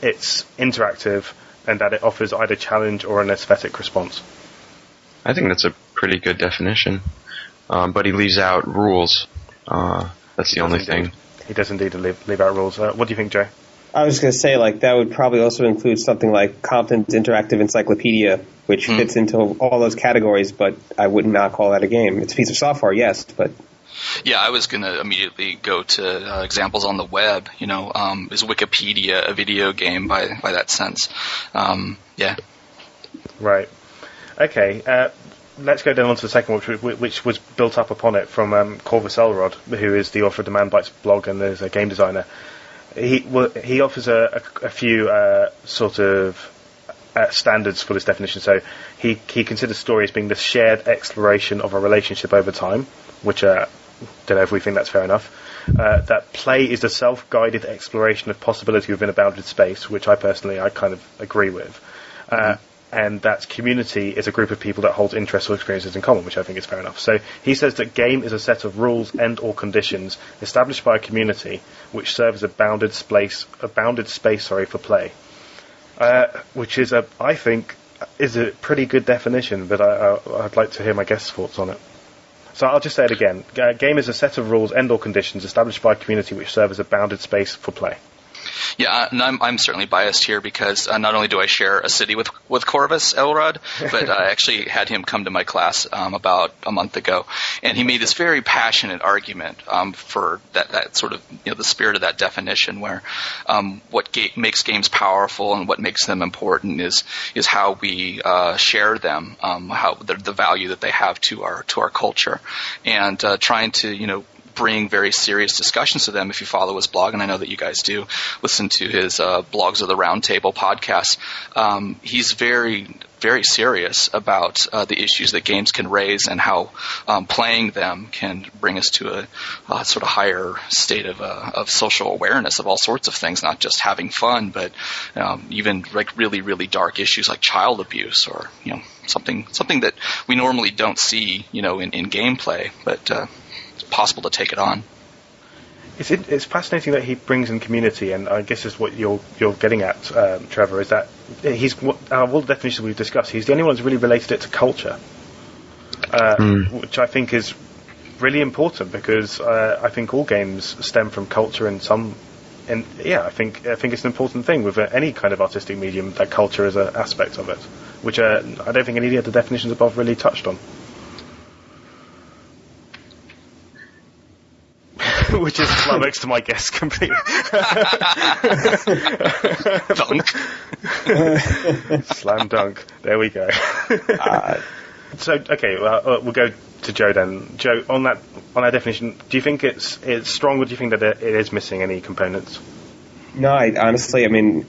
It's interactive and that it offers either challenge or an aesthetic response. I think that's a pretty good definition. Um, but he leaves out rules. Uh, that's the only Indeed. thing. He does indeed leave, leave out rules. Uh, what do you think, Jay? I was going to say, like, that would probably also include something like Compton's Interactive Encyclopedia, which Hmm. fits into all those categories, but I would not call that a game. It's a piece of software, yes, but Yeah, I was going to immediately go to uh, examples on the web. You know, um, is Wikipedia a video game by by that sense? Um, yeah. Right. Okay. Uh, let's go down on to the second one, which, was built up upon it from um, Corvus Elrod, who is the author of the Man Bytes blog and is a game designer. He well, he offers a, a, a few uh, sort of uh, standards for this definition. So he he considers story as being the shared exploration of a relationship over time, which uh, don't know if we think that's fair enough. Uh, that play is the self-guided exploration of possibility within a bounded space, which I personally I kind of agree with. Uh, and that community is a group of people that hold interests or experiences in common, which I think is fair enough. So he says that game is a set of rules and or conditions established by a community which serve as a bounded space, a bounded space, sorry, for play. Uh, which is a, I think, is a pretty good definition, but I, I'd like to hear my guest's thoughts on it. So I'll just say it again. Game is a set of rules and or conditions established by a community which serve as a bounded space for play. Yeah, and I'm, I'm certainly biased here because uh, not only do I share a city with with Corvus Elrod, but I actually had him come to my class um, about a month ago, and he made this very passionate argument um, for that, that sort of you know the spirit of that definition, where um, what ga- makes games powerful and what makes them important is is how we uh, share them, um, how the, the value that they have to our to our culture, and uh, trying to you know bring very serious discussions to them if you follow his blog, and I know that you guys do listen to his uh, blogs of the Roundtable podcast. Um, he's very, very serious about uh, the issues that games can raise and how um, playing them can bring us to a, sort of higher state of, uh, of social awareness of all sorts of things, not just having fun, but um, even like really, really dark issues like child abuse or you know something something that we normally don't see you know in, in gameplay, but uh, possible to take it on. It's it, it's fascinating that he brings in community, and I guess is what you're you're getting at, um, Trevor. Is that he's what- out of all the definitions we've discussed, he's the only one who's really related it to culture, uh, which I think is really important because uh, I think all games stem from culture in some. And yeah, I think I think it's an important thing with uh, any kind of artistic medium that culture is an aspect of it, which uh, I don't think any of the definitions above really touched on. which is flummoxed to my guess completely. Dunk. Slam dunk. There we go. uh, so okay, well, uh, we'll go to Joe then. Joe, on that on that definition, do you think it's it's strong, or do you think that it is missing any components? No, I, honestly, I mean,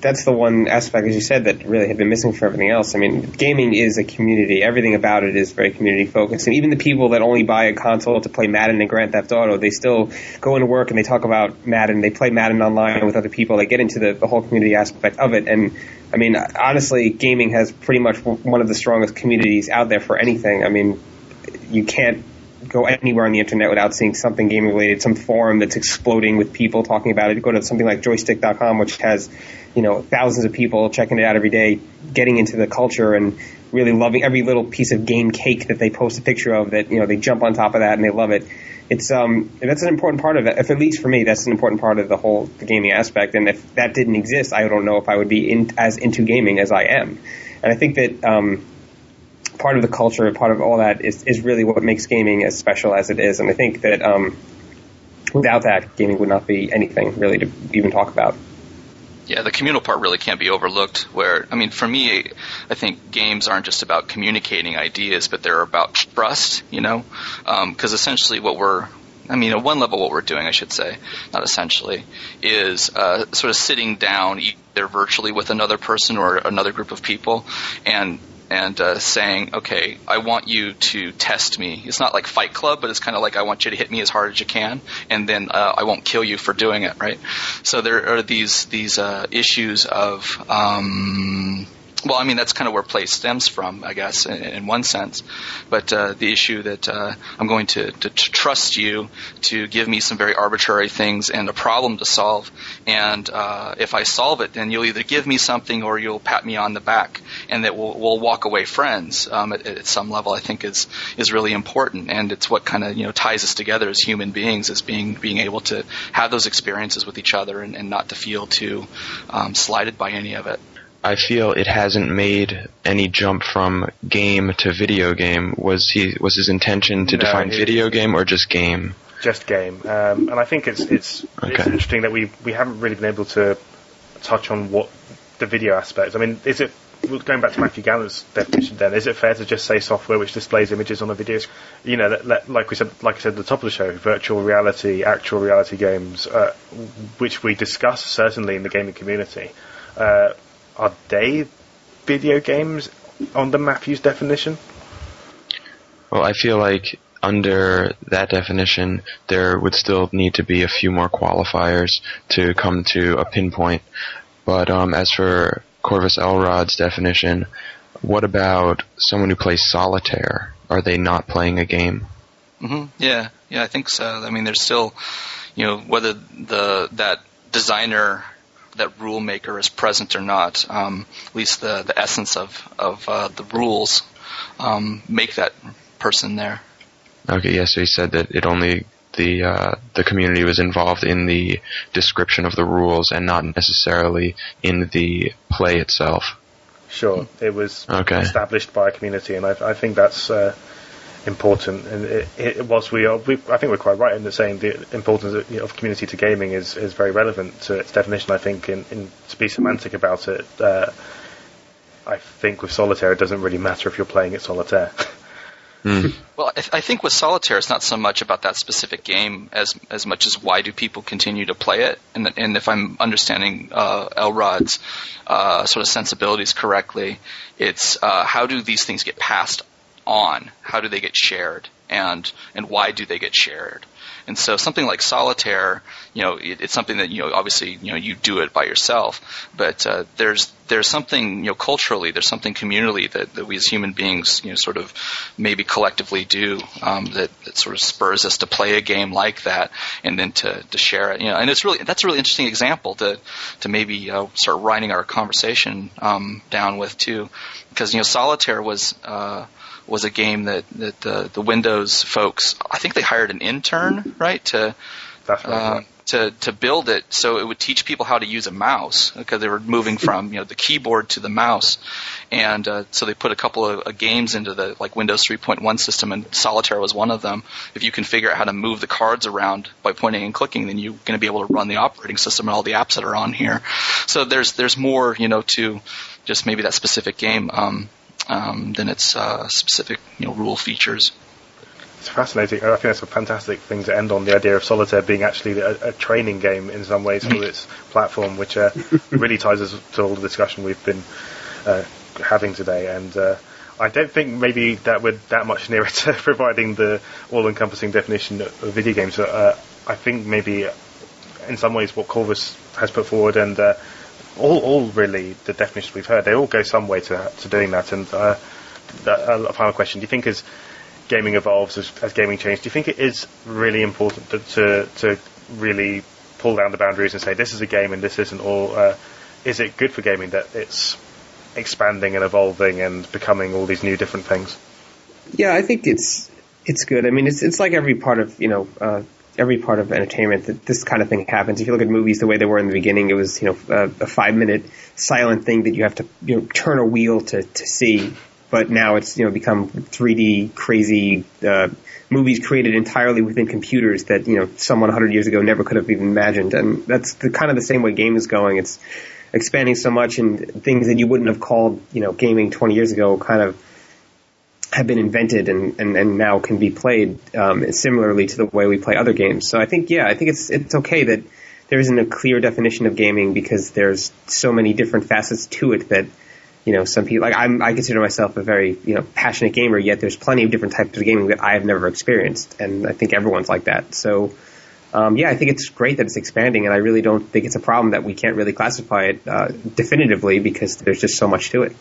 that's the one aspect, as you said, that really had been missing for everything else. I mean, gaming is a community. Everything about it is very community focused. And even the people that only buy a console to play Madden and Grand Theft Auto, they still go into work and they talk about Madden. They play Madden online with other people. They get into the, the whole community aspect of it. And I mean, honestly, gaming has pretty much one of the strongest communities out there for anything. I mean, you can't go anywhere on the internet without seeing something gaming related, some forum that's exploding with people talking about it. Go to something like joystiq.com, which has, you know, thousands of people checking it out every day, getting into the culture and really loving every little piece of game cake that they post a picture of that, you know, they jump on top of that and they love it. It's, um, that's an important part of it. If at least for me, that's an important part of the whole, the gaming aspect. And if that didn't exist, I don't know if I would be in, as into gaming as I am. And I think that, um, part of the culture, part of all that is, is really what makes gaming as special as it is. And I think that um, without that, gaming would not be anything really to even talk about. Yeah, the communal part really can't be overlooked. Where, I mean, for me, I think games aren't just about communicating ideas, but they're about trust, you know? Because um, essentially what we're, I mean, at one level, what we're doing, I should say, not essentially, is uh, sort of sitting down either virtually with another person or another group of people and and uh, saying, okay, I want you to test me. It's not like Fight Club, but it's kind of like I want you to hit me as hard as you can, and then uh, I won't kill you for doing it, right? So there are these these uh, issues of um, well, I mean that's kind of where play stems from, I guess, in, in one sense. But uh, the issue that uh, I'm going to, to, to, trust you to give me some very arbitrary things and a problem to solve, and uh, if I solve it, then you'll either give me something or you'll pat me on the back, and that we'll, we'll walk away friends. Um, at, at, some level, I think is is really important, and it's what kind of you know ties us together as human beings, as being being able to have those experiences with each other and, and not to feel too um, slighted by any of it. I feel it hasn't made any jump from game to video game. Was he was his intention to no, define video game or just game? Just game, um, and I think it's it's, okay. it's interesting that we we haven't really been able to touch on what the video aspects. I mean, is it going back to Matthew Gallant's definition? Then is it fair to just say software which displays images on a video? Screen? You know, like we said, like I said at the top of the show, virtual reality, actual reality games, uh, which we discuss certainly in the gaming community. Uh, are they video games under Matthew's definition? Well, I feel like under that definition, there would still need to be a few more qualifiers to come to a pinpoint. But um, as for Corvus Elrod's definition, what about someone who plays solitaire? Are they not playing a game? Mm-hmm. Yeah, yeah, I think so. I mean, there's still, you know, whether the that designer that rule maker is present or not. Um, at least the, the essence of, of uh, the rules um, make that person there. Okay, yeah, so he said that it only the uh, the community was involved in the description of the rules and not necessarily in the play itself. Sure, it was okay. established by a community, and I, I think that's uh, important. And it, it, whilst we are, we, I think we're quite right in the saying the importance of, of, community to gaming is, is very relevant to its definition. I think, in, in to be semantic about it, uh, I think with solitaire it doesn't really matter if you're playing it solitaire. Mm. Well, I, th- I, think with solitaire, it's not so much about that specific game as as much as why do people continue to play it. And, and if I'm understanding uh, Elrod's uh, sort of sensibilities correctly, it's uh, how do these things get passed on? How do they get shared? And, and why do they get shared? And so something like solitaire, you know, it, it's something that, you know, obviously, you know, you do it by yourself, but, uh, there's, there's something, you know, culturally, there's something communally that, that we as human beings, you know, sort of maybe collectively do, um, that, that sort of spurs us to play a game like that and then to, to share it, you know, and it's really, that's a really interesting example to, to maybe, uh, start writing our conversation, um, down with too. Because, you know, solitaire was, uh, was a game that that the the Windows folks I think they hired an intern right to uh, to to build it so it would teach people how to use a mouse because they were moving from you know the keyboard to the mouse and uh, so they put a couple of uh, games into the like Windows 3.1 system and Solitaire was one of them. If you can figure out how to move the cards around by pointing and clicking, then you're going to be able to run the operating system and all the apps that are on here. So there's there's more you know to just maybe that specific game. Um, um, than its uh, specific you know rule features. It's fascinating. I think that's a fantastic thing to end on. The idea of solitaire being actually a, a training game in some ways for its platform, which uh, really ties us to all the discussion we've been uh, having today. And uh, I don't think maybe that we're that much nearer to providing the all-encompassing definition of video games. Uh, I think maybe in some ways what Corvus has put forward and uh, all, all really the definitions we've heard, they all go some way to, to doing that. And uh, uh, a final question: Do you think as gaming evolves, as, as gaming changes, do you think it is really important to, to, to really pull down the boundaries and say this is a game and this isn't? Or uh, is it good for gaming that it's expanding and evolving and becoming all these new different things? Yeah, I think it's it's good. I mean, it's it's like every part of you know uh, every part of entertainment that this kind of thing happens. If you look at movies the way they were in the beginning, it was you know a, a five minute silent thing that you have to you know turn a wheel to to see. but now it's you know become 3D crazy uh, movies created entirely within computers that you know someone 100 years ago never could have even imagined, and that's the kind of the same way game is going. It's expanding so much, and things that you wouldn't have called you know gaming 20 years ago kind of have been invented and, and, and now can be played um, similarly to the way we play other games. So I think yeah, I think it's it's okay that there isn't a clear definition of gaming because there's so many different facets to it that you know, some people like I'm I consider myself a very you know passionate gamer. Yet there's plenty of different types of gaming that I have never experienced, and I think everyone's like that. So. Um, yeah, I think it's great that it's expanding, and I really don't think it's a problem that we can't really classify it uh, definitively because there's just so much to it.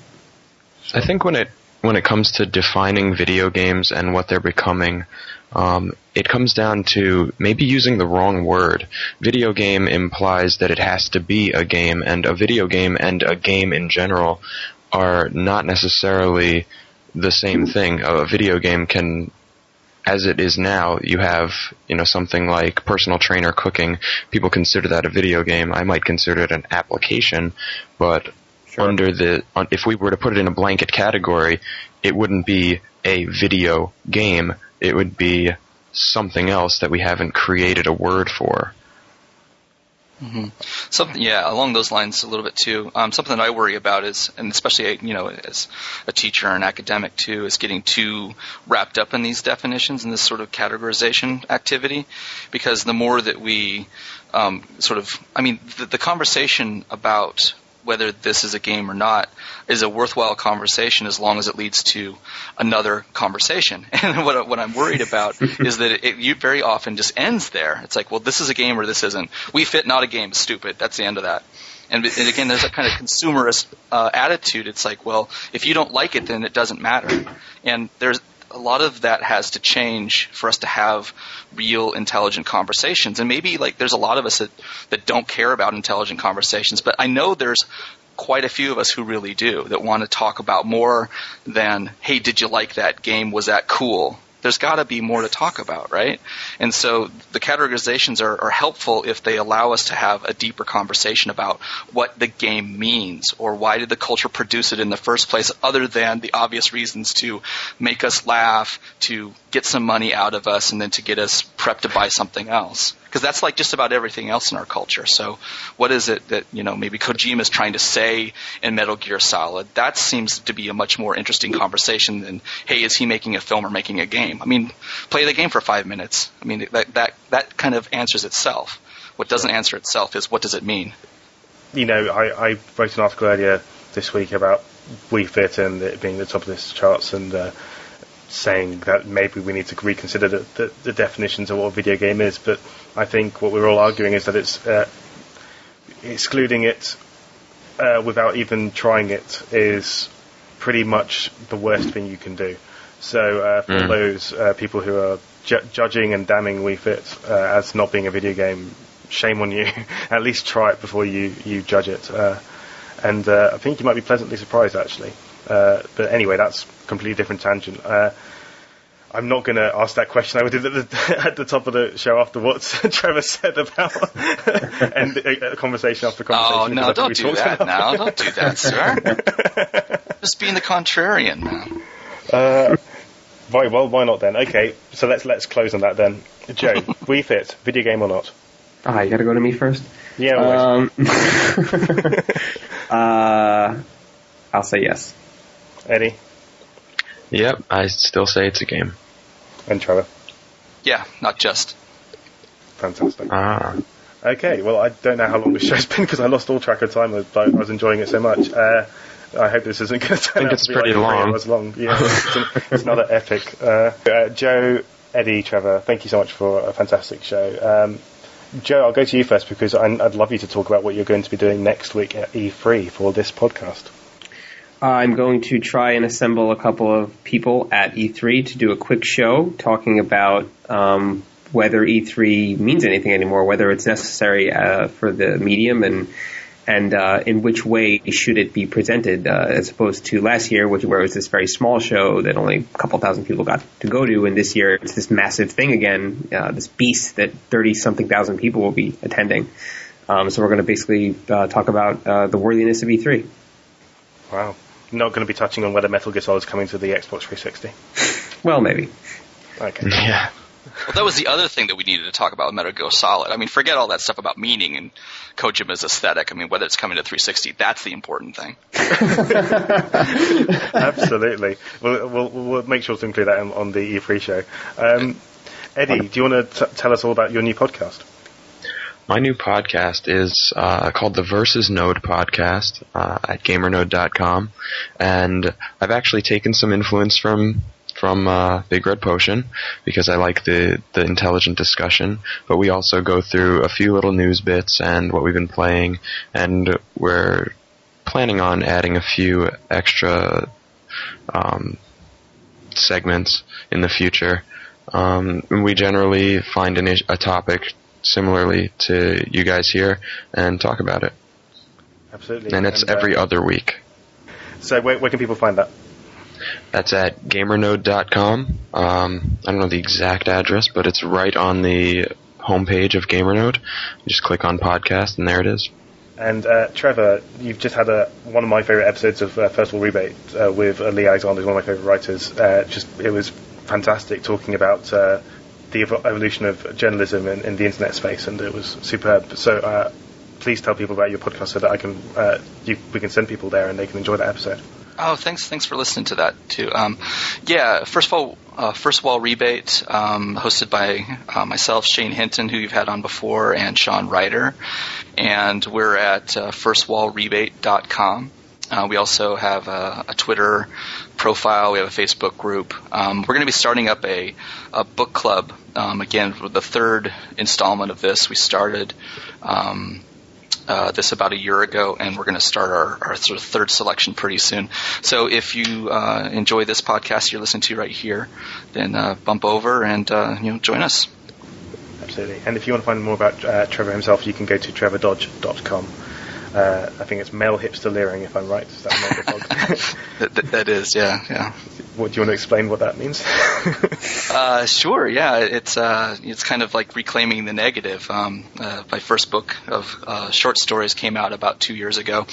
I think when it when it comes to defining video games and what they're becoming, um, it comes down to maybe using the wrong word. Video game implies that it has to be a game, and a video game and a game in general are not necessarily the same thing. A video game can as it is now, you have, you know, something like personal trainer cooking. People consider that a video game. I might consider it an application, but sure. under the, if we were to put it in a blanket category, it wouldn't be a video game it would be something else that we haven't created a word for. Mm-hmm. Something, yeah, along those lines a little bit too. Um, something that I worry about is, and especially you know as a teacher and academic too, is getting too wrapped up in these definitions and this sort of categorization activity, because the more that we um, sort of, I mean, the, the conversation about whether this is a game or not is a worthwhile conversation as long as it leads to another conversation. And what, what I'm worried about is that it, it very often just ends there. It's like, well, this is a game or this isn't. Wii Fit, not a game. Stupid. That's the end of that. And, and again, there's a kind of consumerist uh, attitude. It's like, well, if you don't like it, then it doesn't matter. And there's a lot of that has to change for us to have real intelligent conversations. And maybe like there's a lot of us that, that don't care about intelligent conversations, but I know there's quite a few of us who really do that want to talk about more than, hey, did you like that game? Was that cool? There's got to be more to talk about, right? And so the categorizations are, are, helpful if they allow us to have a deeper conversation about what the game means or why did the culture produce it in the first place, other than the obvious reasons to make us laugh, to get some money out of us, and then to get us prepped to buy something else because that's like just about everything else in our culture. So, what is it that you know maybe Kojima is trying to say in Metal Gear Solid? That seems to be a much more interesting conversation than hey, is he making a film or making a game? I mean, play the game for five minutes. I mean, that that that kind of answers itself. What doesn't answer itself is what does it mean? You know, I, I wrote an article earlier this week about Wii Fit and it being the top of this charts and. Uh, saying that maybe we need to reconsider the, the, the, definitions of what a video game is, but I think what we're all arguing is that it's uh, excluding it uh, without even trying it is pretty much the worst thing you can do. So uh, for mm. those uh, people who are ju- judging and damning Wii Fit uh, as not being a video game, shame on you. At least try it before you, you judge it. Uh, and I think you might be pleasantly surprised actually. but anyway, that's completely different tangent. Uh, I'm not going to ask that question. I did at the, at the top of the show after what Trevor said about and a, conversation after conversation. Oh no! Don't do that now. Don't do that, sir. Just being the contrarian now. Uh, right. Well, why not then? Okay. So let's let's close on that then. Joe, Wii Fit, video game or not? Ah, you got to go to me first. Yeah. Um, uh, I'll say yes. Eddie. Yep, I still say it's a game. And Trevor? Yeah, not just. Fantastic. Ah. Okay, well, I don't know how long the show's been because I lost all track of time. I was enjoying it so much. Uh, I hope this isn't going to turn out to be pretty like long. hours long. Yeah, it's, an, it's another epic. Uh, uh, Joe, Eddie, Trevor, thank you so much for a fantastic show. Um, Joe, I'll go to you first because I'd love you to talk about what you're going to be doing next week at E3 for this podcast. I'm going to try and assemble a couple of people at E3 to do a quick show talking about um, whether E3 means anything anymore, whether it's necessary uh, for the medium, and and uh, in which way should it be presented, uh, as opposed to last year, which where it was this very small show that only a couple thousand people got to go to, and this year it's this massive thing again, uh, this beast that thirty something thousand people will be attending. Um, so we're going to basically uh, talk about uh, the worthiness of E3. Wow. Not going to be touching on whether Metal Gear Solid is coming to the Xbox 360. Well, maybe. Okay. Yeah. Well, that was the other thing that we needed to talk about with Metal Gear Solid. I mean, forget all that stuff about meaning and Kojima's aesthetic. I mean, whether it's coming to 360, that's the important thing. Absolutely. We'll, we'll, we'll make sure to include that on, on the E3 show. Um, Eddie, do you want to t- tell us all about your new podcast? My new podcast is uh, called the Versus Node Podcast uh, at GamerNode.com, and I've actually taken some influence from from uh, Big Red Potion because I like the the intelligent discussion. But we also go through a few little news bits and what we've been playing, and we're planning on adding a few extra um, segments in the future. Um, we generally find an, a topic similarly to you guys here and talk about it. Absolutely. And it's uh, every other week. So where, where can people find that? That's at gamernode.com. Um, I don't know the exact address, but it's right on the homepage of GamerNode. You just click on podcast, and there it is. And uh, Trevor, you've just had a, one of my favourite episodes of uh, First Wall Rebate uh, with uh, Leigh Alexander, who's one of my favourite writers. Uh, just it was fantastic talking about uh, the evo- evolution of journalism in, in the internet space, and it was superb. So uh, please tell people about your podcast so that I can uh, you, we can send people there and they can enjoy that episode. Oh, thanks! Thanks for listening to that too. Um, yeah, first of all, uh, First Wall, rebate um, hosted by uh, myself, Shane Hinton, who you've had on before, and Sean Ryder, and we're at uh, firstwallrebate.com. Uh, we also have a, a Twitter profile. We have a Facebook group. Um, we're going to be starting up a, a book club um, again for the third installment of this. We started. Um, uh, this about a year ago, and we're going to start our, our sort of third selection pretty soon. So if you uh, enjoy this podcast you're listening to right here, then uh, bump over and uh, you know join us. Absolutely. And if you want to find more about uh, Trevor himself, you can go to trevordodge.com. Uh, I think it's male hipster leering, if I'm right. Is that that, that is, yeah, yeah. what, do you want to explain what that means? Uh, sure, yeah. It's uh, it's kind of like reclaiming the negative. Um, uh, my first book of uh, short stories came out about two years ago,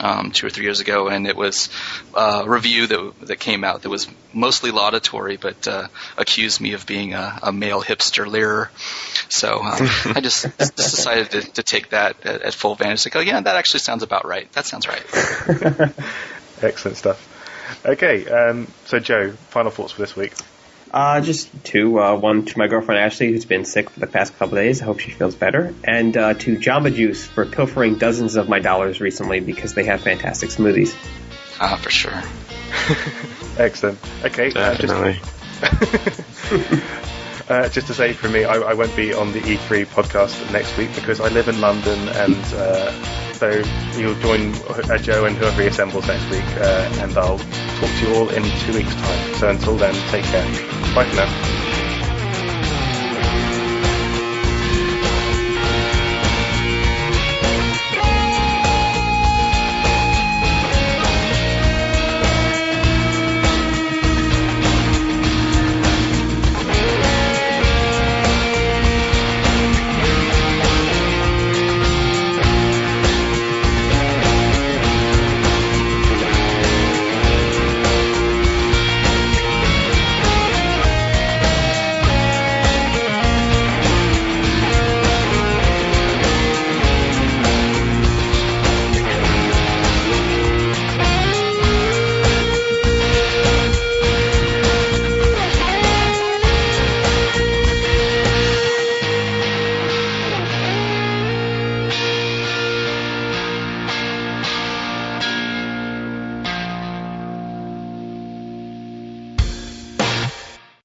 um, two or three years ago, and it was uh, a review that that came out that was mostly laudatory, but uh, accused me of being a, a male hipster leerer. So um, I just, just decided to, to take that at, at full advantage. Like, oh yeah, that actually sounds about right. That sounds right. Excellent stuff. Okay, um, so Joe, final thoughts for this week. Uh, just two. Uh, one to my girlfriend Ashley, who's been sick for the past couple of days. I hope she feels better. And uh, to Jamba Juice for pilfering dozens of my dollars recently because they have fantastic smoothies. Ah, for sure. Excellent. Okay, uh, just, Definitely. uh, just to say from me, I, I won't be on the E3 podcast next week because I live in London, and uh, so you'll join uh, Joe and whoever he assembles next week, uh, and I'll talk to you all in two weeks' time. So until then, take care. Bye for now.